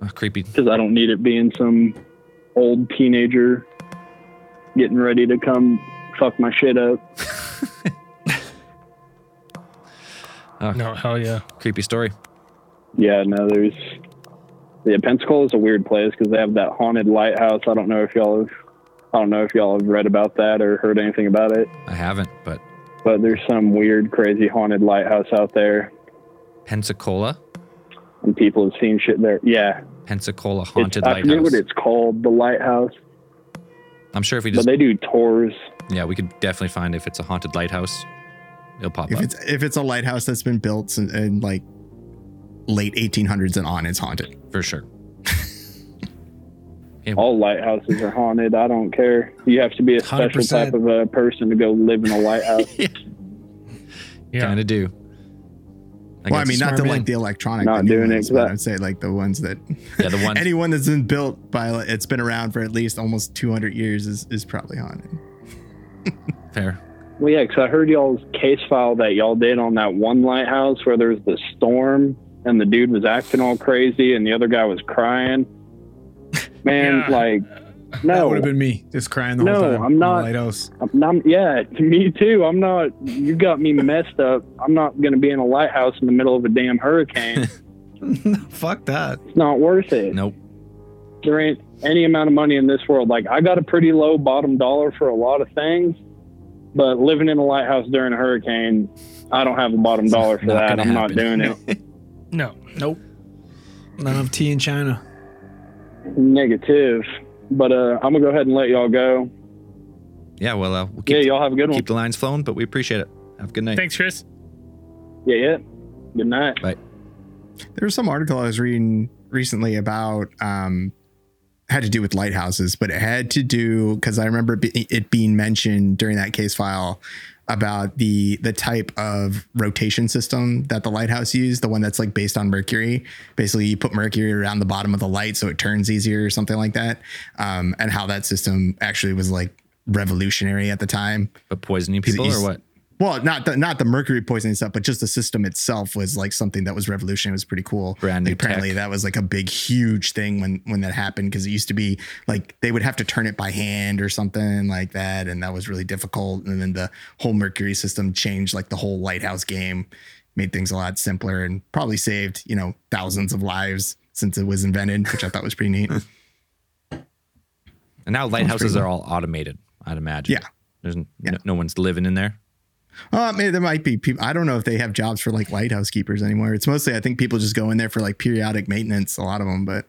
Ugh, creepy. because I don't need it being some old teenager getting ready to come fuck my shit up. Oh. No, hell yeah. Creepy story. Yeah, no, there's yeah. Pensacola is a weird place because they have that haunted lighthouse. I don't know if y'all have, I don't know if y'all have read about that or heard anything about it, I haven't, but but there's some weird, crazy haunted lighthouse out there, Pensacola, and people have seen shit there. Yeah, Pensacola it's, haunted I forget lighthouse. what it's called, the lighthouse, I'm sure if we but they do tours. yeah, we could definitely find if it's a haunted lighthouse, it'll pop If up. it's if it's a lighthouse that's been built in, in like late 1800s and on, it's haunted. for sure. All lighthouses are haunted. I don't care. You have to be a special 100%. type of a person to go live in a lighthouse. Yeah. Kind of do. Well, I mean, not the like the electronic, Not the new doing it, but I- I'd say like the ones that yeah, the one. anyone that's been built by it's been around for at least almost 200 years is is probably haunted. fair. Well, yeah, because I heard y'all's case file that y'all did on that one lighthouse where there was the storm and the dude was acting all crazy and the other guy was crying. Man, Yeah. like, That no, would have been me, just crying the No, whole time. I'm not. Lighthouse. I'm not, yeah, me too. I'm not, you got me messed up. I'm not going to be in a lighthouse in the middle of a damn hurricane. Fuck that. it's not worth it. Nope. There ain't any amount of money in this world. Like, I got a pretty low bottom dollar for a lot of things, but living in a lighthouse during a hurricane, I don't have a bottom dollar for that. I'm not happen. doing it. No. Nope. None of tea in China. Negative. But uh, I'm gonna go ahead and let y'all go. Yeah, well, uh, we'll Yeah, y'all have a good one. keep the lines flowing, but we appreciate it. Have a good night. Thanks, Chris. Yeah, yeah. Good night. Bye. There was some article I was reading recently about um had to do with lighthouses, but it had to do because I remember it being mentioned during that case file about the the type of rotation system that the lighthouse used, the one that's like based on mercury. Basically, you put mercury around the bottom of the light so it turns easier or something like that, um, and how that system actually was like revolutionary at the time. But poisoning people or what? Well, not the not the mercury poisoning stuff, but just the system itself was like something that was revolutionary. It was pretty cool. Brand new Like, apparently, tech. that was like a big, huge thing when when that happened because it used to be like they would have to turn it by hand or something like that, and that was really difficult. And then the whole mercury system changed like the whole lighthouse game, made things a lot simpler, and probably saved you know thousands of lives since it was invented, which I thought was pretty neat. And now lighthouses are all automated, I'd imagine. Yeah. There's Yeah. No, no one's living in there. Uh, maybe there might be people. I don't know if they have jobs for like lighthouse keepers anymore. It's mostly, I think people just go in there for like periodic maintenance, a lot of them, but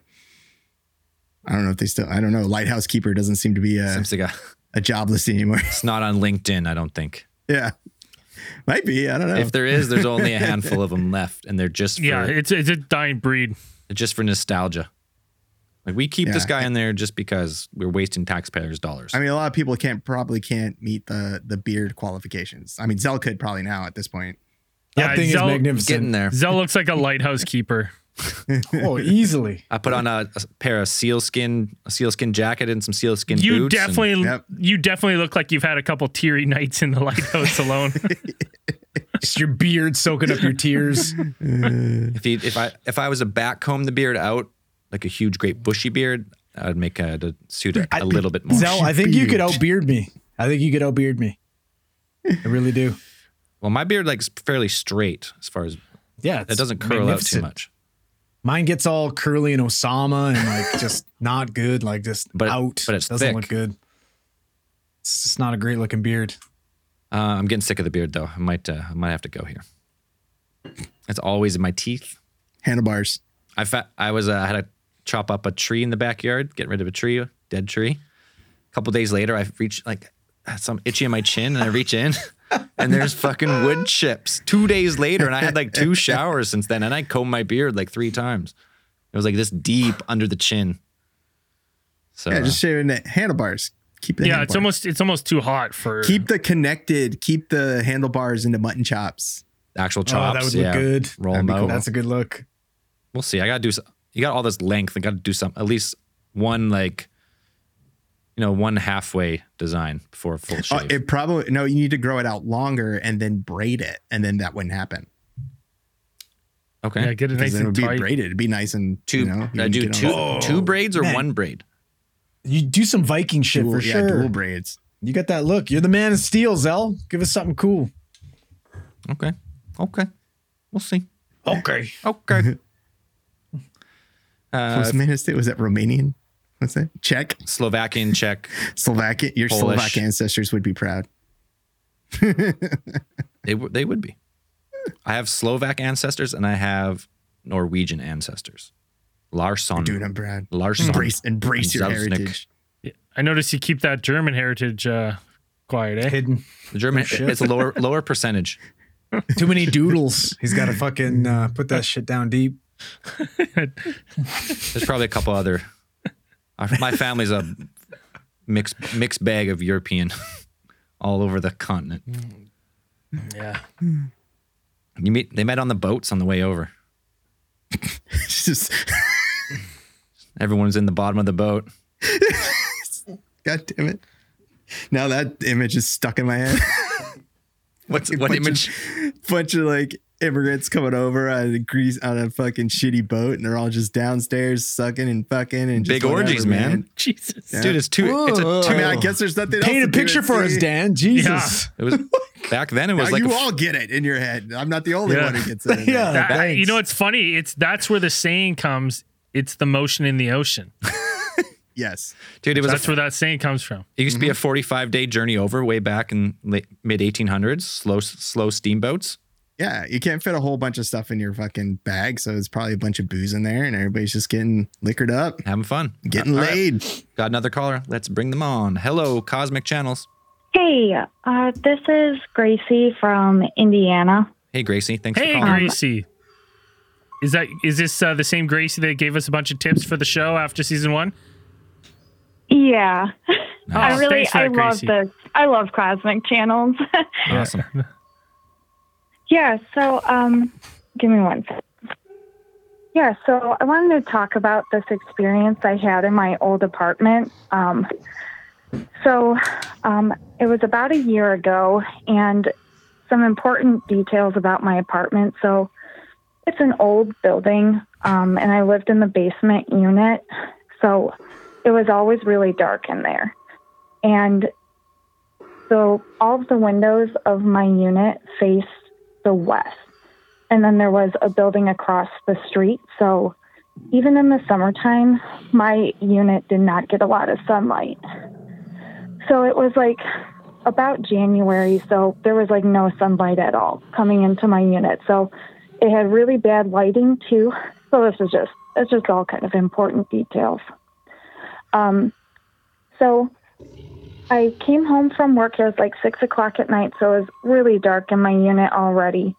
I don't know if they still, I don't know. Lighthouse keeper doesn't seem to be a, Seems like a, a job listing anymore. it's not on LinkedIn, I don't think. yeah. Might be. I don't know. If there is, there's only a handful of them left, and they're just for, Yeah, it's it's a dying breed. just for nostalgia. Like we keep this guy in there just because we're wasting taxpayers' dollars. I mean, a lot of people can't probably can't meet the the beard qualifications. I mean, Zell could probably now at this point. That Yeah, thing Zell- is magnificent. Getting there. Zell looks like a lighthouse keeper. Oh, easily. I put on a, a pair of sealskin, a sealskin jacket and some sealskin You boots. and definitely, Yep. you definitely look like you've had a couple teary nights in the lighthouse alone. Just your beard soaking up your tears. if you, if I if I was to back comb the beard out like a huge, great bushy beard, I'd make a, the suit a, a little bit more. Zell, I think you could outbeard me. I think you could outbeard me. I really do. well, my beard like is fairly straight as far as Yeah, it doesn't curl out too much. Mine gets all curly and Osama and like just not good, like just But it- out. but it's doesn't thick. look good. It's just not a great looking beard. Uh, I'm getting sick of the beard though. I might uh, I might have to go here. It's always in my teeth. Handlebars. I fa- I was uh, I had to chop up a tree in the backyard, get rid of a tree, dead tree. A couple days later, I reached like some itchy in my chin, and I reach in, and there's fucking wood chips. Two days later, and I had like two showers since then, and I combed my beard like three times. It was like this deep under the chin. So Yeah, just shaving the handlebars. Keep the yeah, it's almost, it's almost too hot for. keep the connected. Keep the handlebars into mutton chops. actual Oh, chops. that would yeah. look good. Roll That'd them be out. cool. That's a good look. We'll see. I gotta do. Some- You got all this length. I gotta do some. At least one like, you know, one halfway design before a full Oh, shave. it probably no. You need to grow it out longer and then braid it, and then that wouldn't happen. okay. yeah, get it nice then it and would be tight. braided. It'd be nice and two. You know, you I can do two on- two braids or man. one braid. You do some Viking shit dual, for yeah, sure. dual braids. You got that look. You're the man of steel, Zell. Give us something cool. Okay. Okay. We'll see. Okay. Okay. uh, What's the? Was that Romanian? What's that? Czech, Slovakian, Czech. Slovakian. Your Polish. Slovak ancestors would be proud. They w- they would be. I have Slovak ancestors and I have Norwegian ancestors. Larsson. Dude, I'm proud. Larsson. Embrace, embrace your Zalznick. heritage. I noticed you keep that German heritage uh, quiet, eh? Hidden. The German. shit. It's a lower lower percentage. Too many doodles. He's got to fucking uh, put that shit down deep. There's probably a couple other. My family's a mixed mixed bag of European, all over the continent. Yeah. You meet. They met on the boats on the way over. Just, Everyone's in the bottom of the boat. God damn it. Now that image is stuck in my head. What's Fucking what bunch image? Of, bunch of like immigrants coming over on a grease on a fucking shitty boat, and they're all just downstairs sucking and fucking and just Big whatever, orgies, man. Jesus. Yeah. Dude, it's too. two. It's a two. I mean, I guess there's nothing. Paint else a picture for us, Dan. Jesus. It was back then. It was Now like you a- all get it in your head. I'm not the only Yeah. one who gets it. in Yeah. there. That- you know, it's funny. It's that's where the saying comes. It's the motion in the ocean. Yes. dude. It was. That's a, where that saying comes from. it used to be a mm-hmm. 45 day journey over way back in late, mid 1800s. Slow slow steamboats. Yeah, you can't fit a whole bunch of stuff in your fucking bag, so it's probably a bunch of booze in there, and everybody's just getting liquored up, Having fun. getting All right. laid. Got another caller. Let's bring them on. Hello, Cosmic Channels. Hey, uh, this is Gracie from Indiana. Hey, Gracie. Thanks Hey, for calling. Gracie. Is that is this uh, the same Gracie that gave us a bunch of tips for the show after season one? Yeah, I Oh, really thanks I that, love this. I love cosmic channels. Awesome. Yeah, so um, give me one second. Yeah, so I wanted to talk about this experience I had in my old apartment. Um, so um, it was about a year ago, and some important details about my apartment. So it's an old building, um, and I lived in the basement unit. So it was always really dark in there. And so all of the windows of my unit faced the west. And then there was a building across the street. So even in the summertime, my unit did not get a lot of sunlight. So it was like about January. So there was like no sunlight at all coming into my unit. So it had really bad lighting too. So this is just, it's just all kind of important details. Um, so I came home from work. It was like six o'clock at night, so it was really dark in my unit already.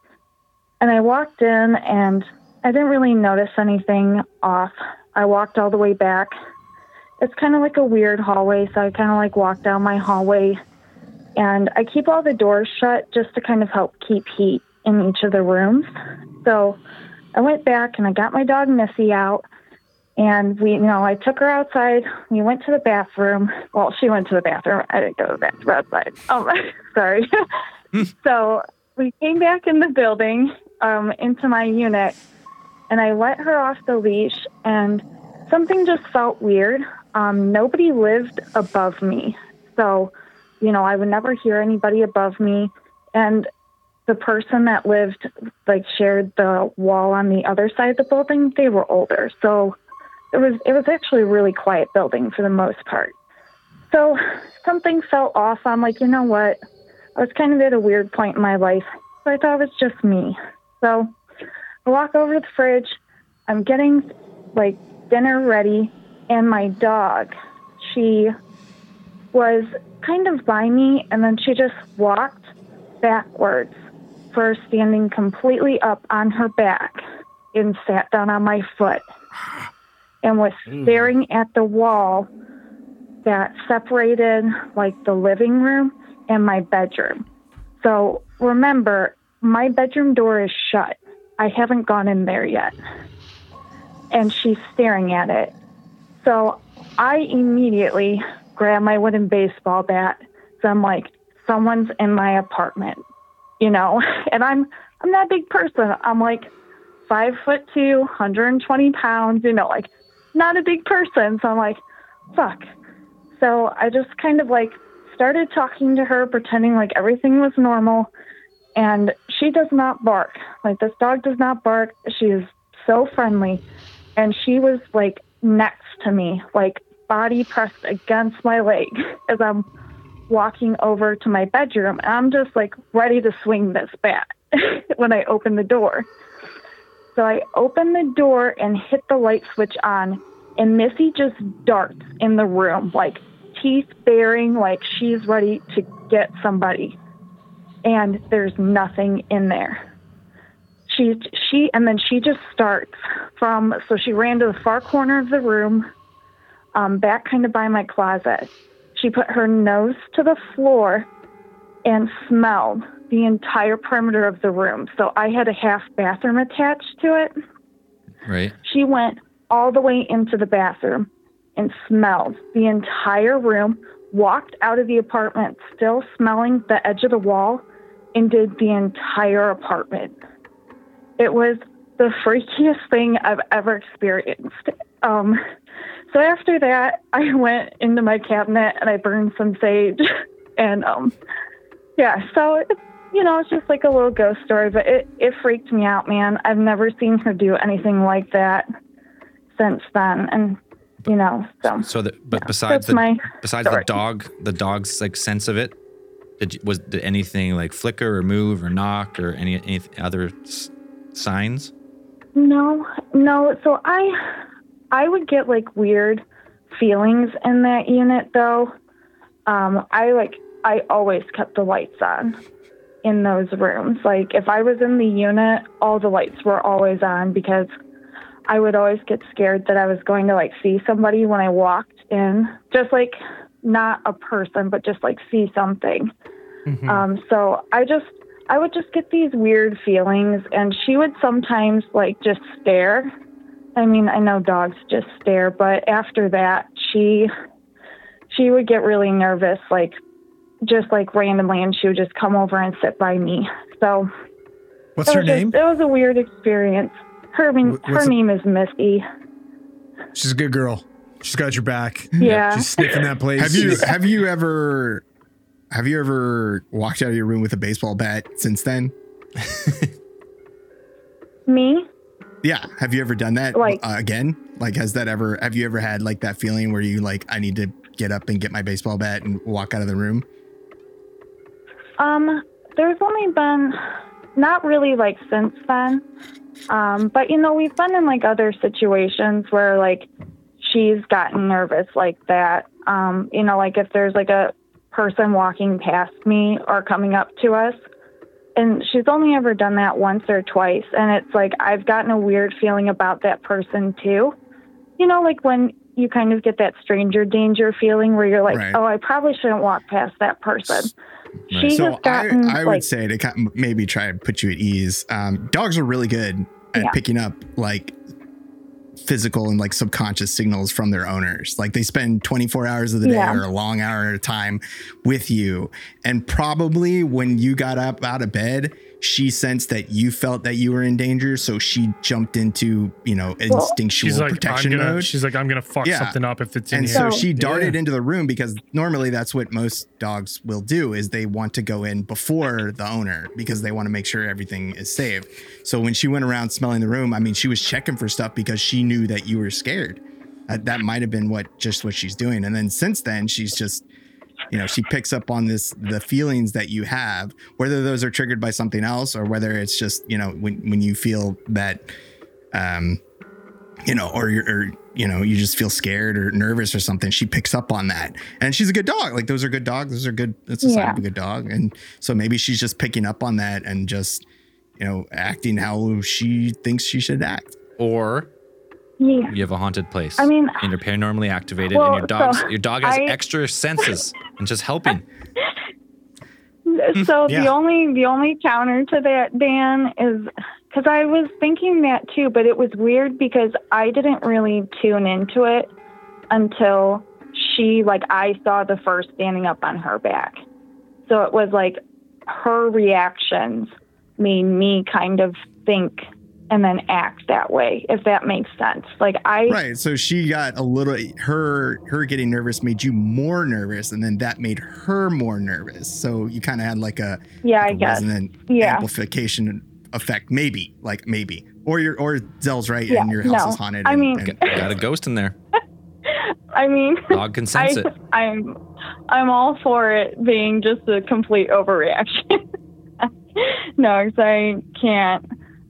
And I walked in and I didn't really notice anything off. I walked all the way back. It's kind of like a weird hallway, so I kind of like walked down my hallway and I keep all the doors shut just to kind of help keep heat in each of the rooms. So I went back and I got my dog Missy out. And we, you know, I took her outside. We went to the bathroom. Well, she went to the bathroom. I didn't go to the bathroom outside. Oh, sorry. so we came back in the building um, into my unit, and I let her off the leash, and something just felt weird. Um, nobody lived above me, so you know I would never hear anybody above me, and the person that lived like shared the wall on the other side of the building. They were older, so it was it was actually a really quiet building for the most part. So something felt off. I'm like, you know what? I was kind of at a weird point in my life. So I thought it was just me. So I walk over to the fridge. I'm getting like dinner ready, and my dog, she was kind of by me, and then she just walked backwards, first standing completely up on her back, and sat down on my foot, and was hmm. staring at the wall that separated like the living room and my bedroom. So remember, my bedroom door is shut. I haven't gone in there yet. And she's staring at it. So I immediately grab my wooden baseball bat. So I'm like, someone's in my apartment, you know? And I'm I'm not a big person. I'm like five foot two, 120 pounds, you know, like not a big person. So I'm like, fuck. So I just kind of like started talking to her, pretending like everything was normal. And she does not bark. Like this dog does not bark. She is so friendly. And she was like next to me, like body pressed against my leg as I'm walking over to my bedroom. And I'm just like ready to swing this bat when I open the door. So I open the door and hit the light switch on, and Missy just darts in the room, like teeth baring, like she's ready to get somebody. And there's nothing in there. She, she, and then she just starts from, so she ran to the far corner of the room, um, back kind of by my closet. She put her nose to the floor and smelled the entire perimeter of the room. So I had a half bathroom attached to it. Right. She went all the way into the bathroom and smelled the entire room, walked out of the apartment still smelling the edge of the wall, and did the entire apartment. It was the freakiest thing I've ever experienced. Um, so after that, I went into my cabinet and I burned some sage. and um, yeah, so it, you know, it's just like a little ghost story, but it, it freaked me out, man. I've never seen her do anything like that since then. And, you know, so. So the, but yeah, besides the besides the dog, the dog's like sense of it, did you, was did anything like flicker or move or knock or any any other s- signs? No, no. So I, I would get like weird feelings in that unit though. Um, I like I always kept the lights on in those rooms. Like if I was in the unit, all the lights were always on because I would always get scared that I was going to like see somebody when I walked in. Just like not a person, but just like see something. Um, so I just, I would just get these weird feelings, and she would sometimes like just stare. I mean, I know dogs just stare, but after that, she, she would get really nervous, like just like randomly, and she would just come over and sit by me. So What's it her was just- name? it was a weird experience. Her, name- her what's name is Missy. She's a good girl. She's got your back. Yeah. She's sniffing that place. Have you have you ever have you ever walked out of your room with a baseball bat since then? Me? Yeah. Have you ever done that Like- uh, again? Like, has that ever? Have you ever had like that feeling where you like, I need to get up and get my baseball bat and walk out of the room? Um, there's only been not really like since then. Um, but you know, we've been in like other situations where like she's gotten nervous like that. Um, you know, like if there's like a person walking past me or coming up to us. And she's only ever done that once or twice. And it's like I've gotten a weird feeling about that person too. You know, like when you kind of get that stranger danger feeling where you're like, Right. oh, I probably shouldn't walk past that person. She so has gotten I, I like, would say to maybe try and put you at ease. Um, dogs are really good at Yeah. picking up like physical and like subconscious signals from their owners. Like they spend 24 hours of the day Yeah. or a long hour at a time with you. And probably when you got up out of bed, she sensed that you felt that you were in danger. So she jumped into, you know, instinctual She's like, protection gonna. mode. She's like, I'm gonna fuck Yeah. something up if it's in and here. so So- she darted into the room because normally that's what most dogs will do is they want to go in before the owner because they want to make sure everything is safe. So when she went around smelling the room, I mean, she was checking for stuff because she knew that you were scared. That, that might have been what just what she's doing. And then since then, she's just you know she picks up on this the feelings that you have whether those are triggered by something else or whether it's just you know when when you feel that um you know or you're or, you know you just feel scared or nervous or something she picks up on that and she's a good dog like those are good dogs those are good that's a sign Yeah. of a good dog and so maybe she's just picking up on that and just you know acting how she thinks she should act Or Yeah. you have a haunted place. I mean- and you're paranormally activated, Well, and your dog's so your dog has I- extra senses and just helping. So hmm. Yeah. the only the only counter to that, Dan, is because I was thinking that too, but it was weird because I didn't really tune into it until she like I saw the first standing up on her back. So it was like her reactions made me kind of think and then act that way, if that makes sense. Like I right so she got a little her her getting nervous made you more nervous and then that made her more nervous so you kind of had like a yeah, I a guess. resonant Yeah. amplification effect maybe like maybe or your or Zell's right Yeah, and your house no. is haunted I and- mean- and- Got a ghost in there. I mean Dog can sense I, it. I'm I'm all for it being just a complete overreaction. no, 'cause I can't.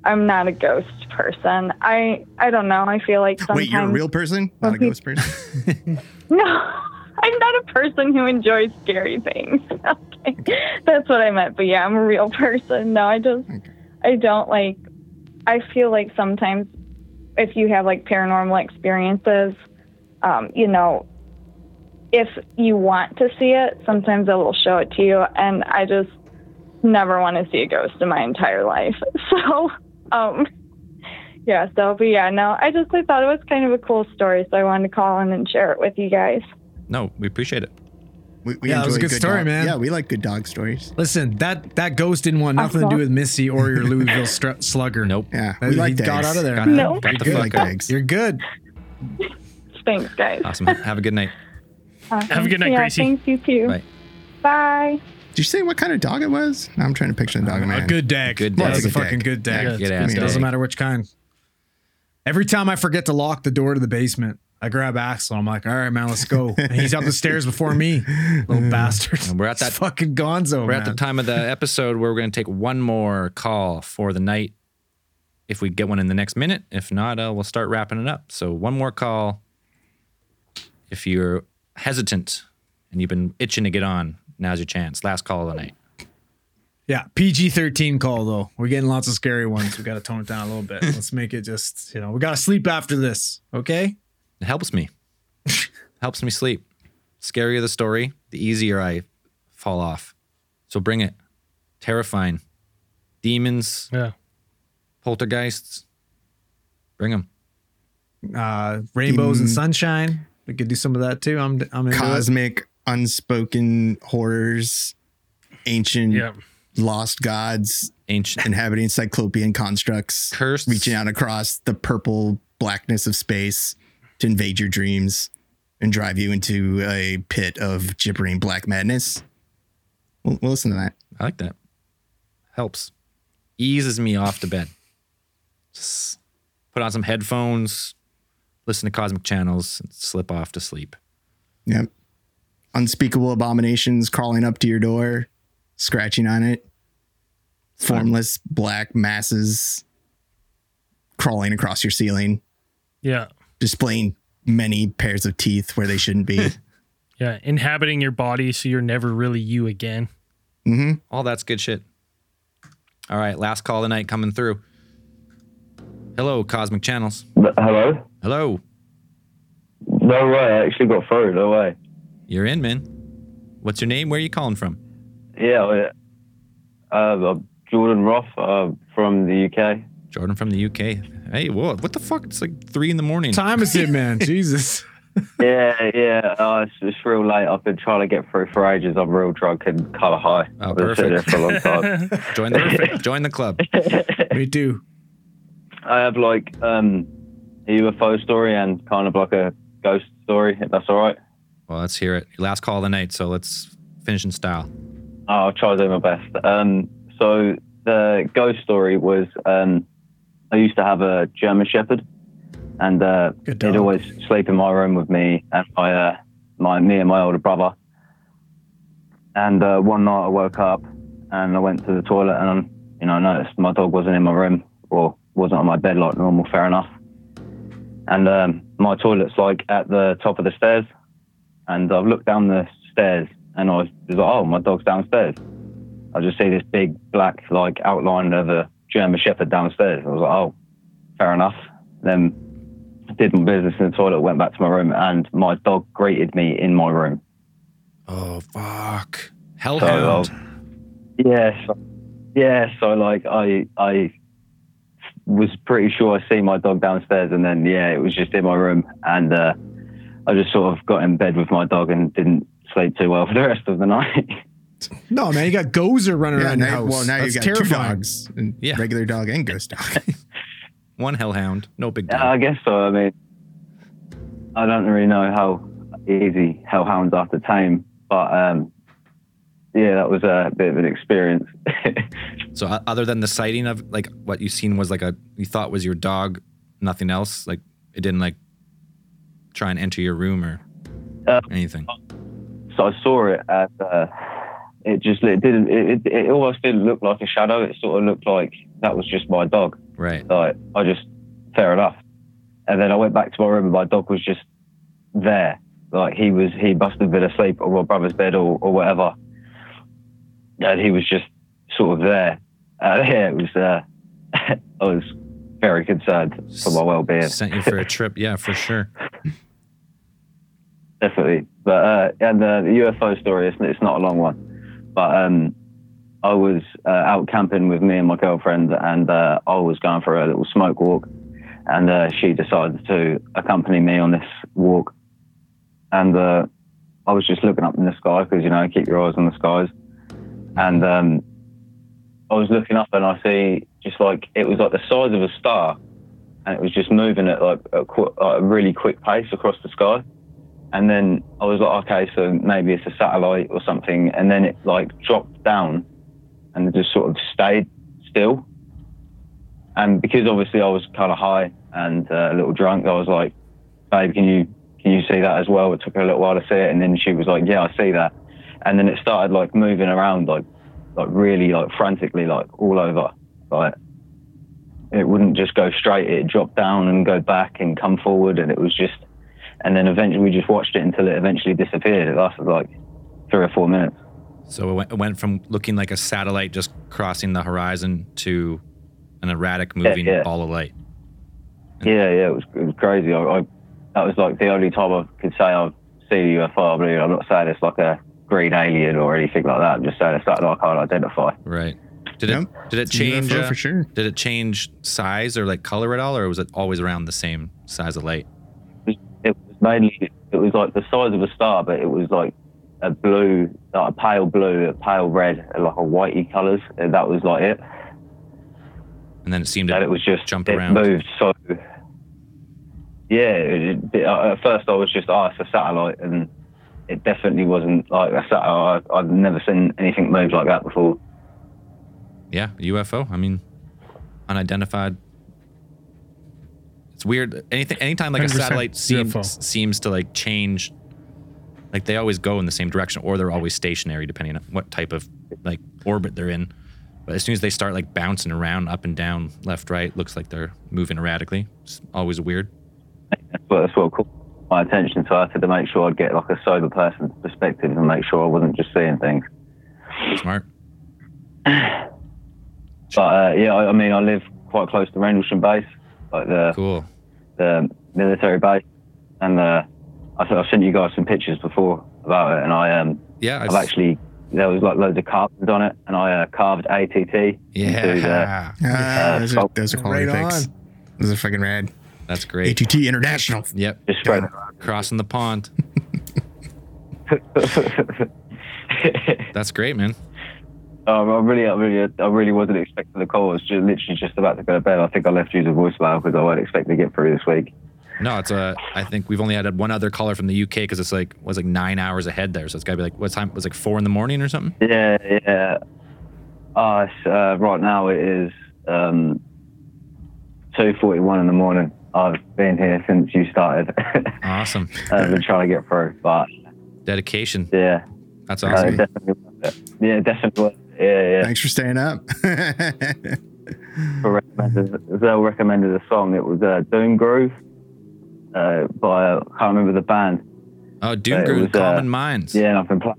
I'm not a ghost person. I I don't know. I feel like sometimes wait you're a real person not a ghost person no. I'm not a person who enjoys scary things. okay, that's what I meant. But yeah, I'm a real person. No, I just Okay. I don't like. I feel like sometimes if you have like paranormal experiences, um, you know, if you want to see it, sometimes it will show it to you. And I just never want to see a ghost in my entire life. So, um, yeah, so, but yeah, no, I just I thought it was kind of a cool story. So I wanted to call in and share it with you guys. No, we appreciate it. we, we Yeah, it was a enjoy good story, dog- man. yeah we like good dog stories Listen, that that ghost didn't want nothing to do with Missy or your Louisville str- slugger. Nope. yeah we like he got out of there. Got, No. got the fuck like out. You're good. Thanks, guys. Awesome. Have a good night. Awesome. Have a good night, yeah, Gracie. Thanks, you too. Bye. Bye. Did you say what kind of dog it was no, I'm trying to picture the dog in my A good dag. Good Well, dag. It's a Good dag. fucking good dag. Yeah, Good it's ass good. Doesn't matter which kind. Every time I forget to lock the door to the basement, I grab Axel. I'm like, all right, man, let's go. And he's up the stairs before me, little bastard. And we're at that- It's fucking gonzo. We're at the time of the episode where we're going to take one more call for the night. If we get one in the next minute, if not, uh, we'll start wrapping it up. So one more call. If you're hesitant and you've been itching to get on, now's your chance. Last call of the night. Yeah, PG 13 call, though. We're getting lots of scary ones. We got to tone it down a little bit. Let's make it just, you know, we got to sleep after this. Okay. It helps me. helps me sleep. Scarier the story, the easier I fall off. So bring it. Terrifying. Demons, Yeah. poltergeists. Bring them. Uh, rainbows and sunshine. We could do some of that too. I'm, I'm into it. cosmic unspoken horrors ancient Yeah. lost gods Ancient. inhabiting cyclopean constructs Cursed. reaching out across the purple blackness of space to invade your dreams and drive you into a pit of gibbering black madness. We'll, we'll listen to that. I like that. Helps. Eases me off to bed. Just put on some headphones, listen to cosmic channels, and slip off to sleep. Yep. Unspeakable abominations crawling up to your door, scratching on it. Formless black masses crawling across your ceiling, Yeah. displaying many pairs of teeth where they shouldn't be. Yeah. Inhabiting your body so you're never really you again. Mm-hmm. All that's good shit. All right, last call of the night coming through. Hello, Cosmic Channels. Hello? Hello. No way. I actually got through. No way. You're in, man. What's your name? Where are you calling from? Yeah. Uh, I'm Jordan Roth uh, from the UK. Jordan from the UK. Hey, whoa, what the fuck? It's like three in the morning. Time is it, man? Jesus. yeah, yeah. Oh, it's, it's real late. I've been trying to get through for ages. I'm real drunk and kind of high. Oh, I've been sitting there perfect. for a long time. join the join the club. Me too. I have like um, a UFO story and kind of like a ghost story. If that's all right. Well, let's hear it. Last call of the night, so let's finish in style. Oh, I'll try to do my best. Um, so the ghost story was um, I used to have a German Shepherd, and uh, he'd always sleep in my room with me and my uh, my me and my older brother. And uh, one night I woke up and I went to the toilet and you know I noticed my dog wasn't in my room or wasn't on my bed like normal. Fair enough. And um, my toilet's like at the top of the stairs, and I've looked down the stairs and I was like, oh, my dog's downstairs. I just see this big black like outline of a German Shepherd downstairs. I was like, oh, fair enough. Then did my business in the toilet, went back to my room, and my dog greeted me in my room. Oh fuck. So, Hellhound. uh, yeah, so, yeah. So like I I was pretty sure I see my dog downstairs, and then yeah, it was just in my room, and uh, I just sort of got in bed with my dog and didn't sleep too well for the rest of the night. No, man, you got Gozer running Yeah, around your now, house. well, now That's you got two dogs, and Yeah. regular dog and ghost dog. One hellhound. No big deal. Yeah, I guess so. I mean, I don't really know how easy hellhounds are to tame, but um, yeah, that was a bit of an experience. So other than the sighting of like what you seen was like a you thought was your dog, nothing else. Like it didn't like try and enter your room or Uh, anything. so I saw it, and uh, it just it didn't. It, it, it almost didn't look like a shadow. It sort of looked like that was just my dog. Right. Like I just fair enough. And then I went back to my room, and my dog was just there. Like he was, he must have been asleep on my brother's bed or, or whatever. And he was just sort of there. And yeah, it was. Uh, I was very concerned for my well-being. Sent you for a trip. Yeah, for sure. Definitely. But uh, and the UFO story, it's, it's not a long one, but um, I was uh, out camping with me and my girlfriend, and uh, I was going for a little smoke walk, and uh, she decided to accompany me on this walk, and uh, I was just looking up in the sky because you know keep your eyes on the skies, and um, I was looking up and I see just like it was like the size of a star, and it was just moving at like a, qu- like a really quick pace across the sky. And then I was like, okay, so maybe it's a satellite or something. And then it like dropped down and it just sort of stayed still. And because obviously I was kind of high and uh, a little drunk, I was like, babe, can you can you see that as well? It took her a little while to see it, and then she was like, yeah, I see that. And then it started like moving around, like like really like frantically, like all over. Like it wouldn't just go straight; it dropped down and go back and come forward, and it was just. And then eventually, we just watched it until it eventually disappeared. It lasted like three or four minutes. So it went, it went from looking like a satellite just crossing the horizon to an erratic moving yeah. ball of light. Yeah, yeah, it was it was crazy. I, I that was like the only time I could say I've seen a UFO. I mean, I'm not saying it's like a green alien or anything like that. I'm just saying it's something I can't identify. Right. Did Yeah. it did it change uh, for sure. Did it change size or like color at all, or was it always around the same size of light? Mainly it was like the size of a star, but it was like a blue, like a pale blue, a pale red, and like a whitey colours. And that was like it. And then it seemed to it was just jump it around. moved so. Yeah, it, it, at first I was just, oh, it's a satellite, and it definitely wasn't like a satellite. I, I'd never seen anything move like that before. Yeah, UFO. I mean, unidentified. It's weird. Anything, anytime like a satellite seems seems to like change, like they always go in the same direction, or they're always stationary depending on what type of like orbit they're in. But as soon as they start like bouncing around up and down, left, right, looks like they're moving erratically. It's always weird. That's what, that's what caught my attention. So I had to make sure I'd get like a sober person's perspective and make sure I wasn't just seeing things. Smart. But uh, yeah, I, I mean, I live quite close to Rendlesham Base, like the Cool. the military base, and uh, I, th- I sent you guys some pictures before about it, and I um Yeah, I've actually there was like loads of carvings on it, and I uh, carved ATT. into the- Yeah. Ah, Uh, those, are, those are quality right picks. on. Those are fucking rad. That's great. ATT International. Yep. just spread. Crossing the pond. That's great, man. Um, I really, I really, I really wasn't expecting the call. I was just, literally just about to go to bed. I think I left you the voicemail because I wasn't expecting to get through this week. No, it's a. I think we've only had one other caller from the UK because it's like was like nine hours ahead there, so it's got to be like what time? It was like four in the morning or something. Yeah, yeah. Uh, uh, right now it is um, two forty-one in the morning. I've been here since you started. Awesome. I've been trying to get through, but Dedication. yeah, That's uh, awesome. definitely. Yeah, definitely. Worth it. Yeah, yeah. Thanks for staying up. For recommended, Zell recommended a song. It was uh, Doom Groove uh, by I can't remember the band. Oh, Doom it Groove, was, uh, Common Minds. Yeah, and I've been playing.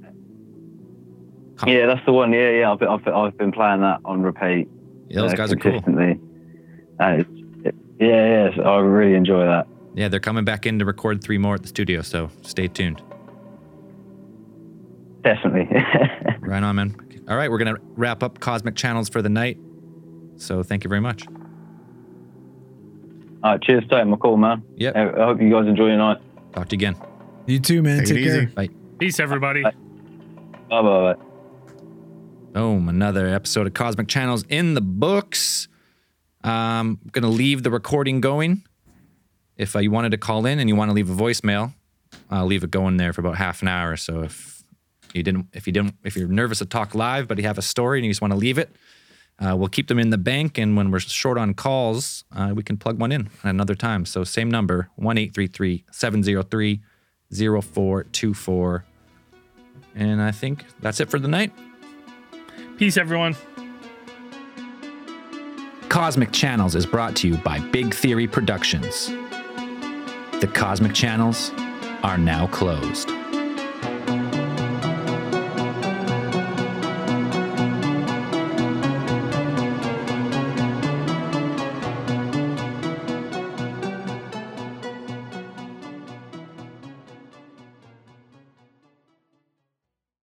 Com- Yeah, that's the one. Yeah, yeah. I've been, I've, been- I've been playing that on repeat. Yeah, those uh, guys are cool. consistently. Uh, it, yeah, yeah. so I really enjoy that. Yeah, they're coming back in to record three more at the studio, so stay tuned. Definitely. Right on, man. All right, we're gonna wrap up Cosmic Channels for the night. So thank you very much. All right, cheers for taking my call, man. Yep. I I hope you guys enjoy your night. Talk to you again. You too, man. Take Take, it care. easy. Bye. Peace, everybody. Bye bye. Boom, another episode of Cosmic Channels in the books. Um, I'm gonna leave the recording going. If uh, you wanted to call in and you want to leave a voicemail, I'll leave it going there for about half an hour. So if you didn't, if you didn't, if you're nervous to talk live, but you have a story and you just want to leave it, uh, we'll keep them in the bank. And when we're short on calls, uh, we can plug one in at another time. So same number one eight three three seven zero three zero four two four. And I think that's it for the night. Peace, everyone. Cosmic Channels is brought to you by Big Theory Productions. The Cosmic Channels are now closed.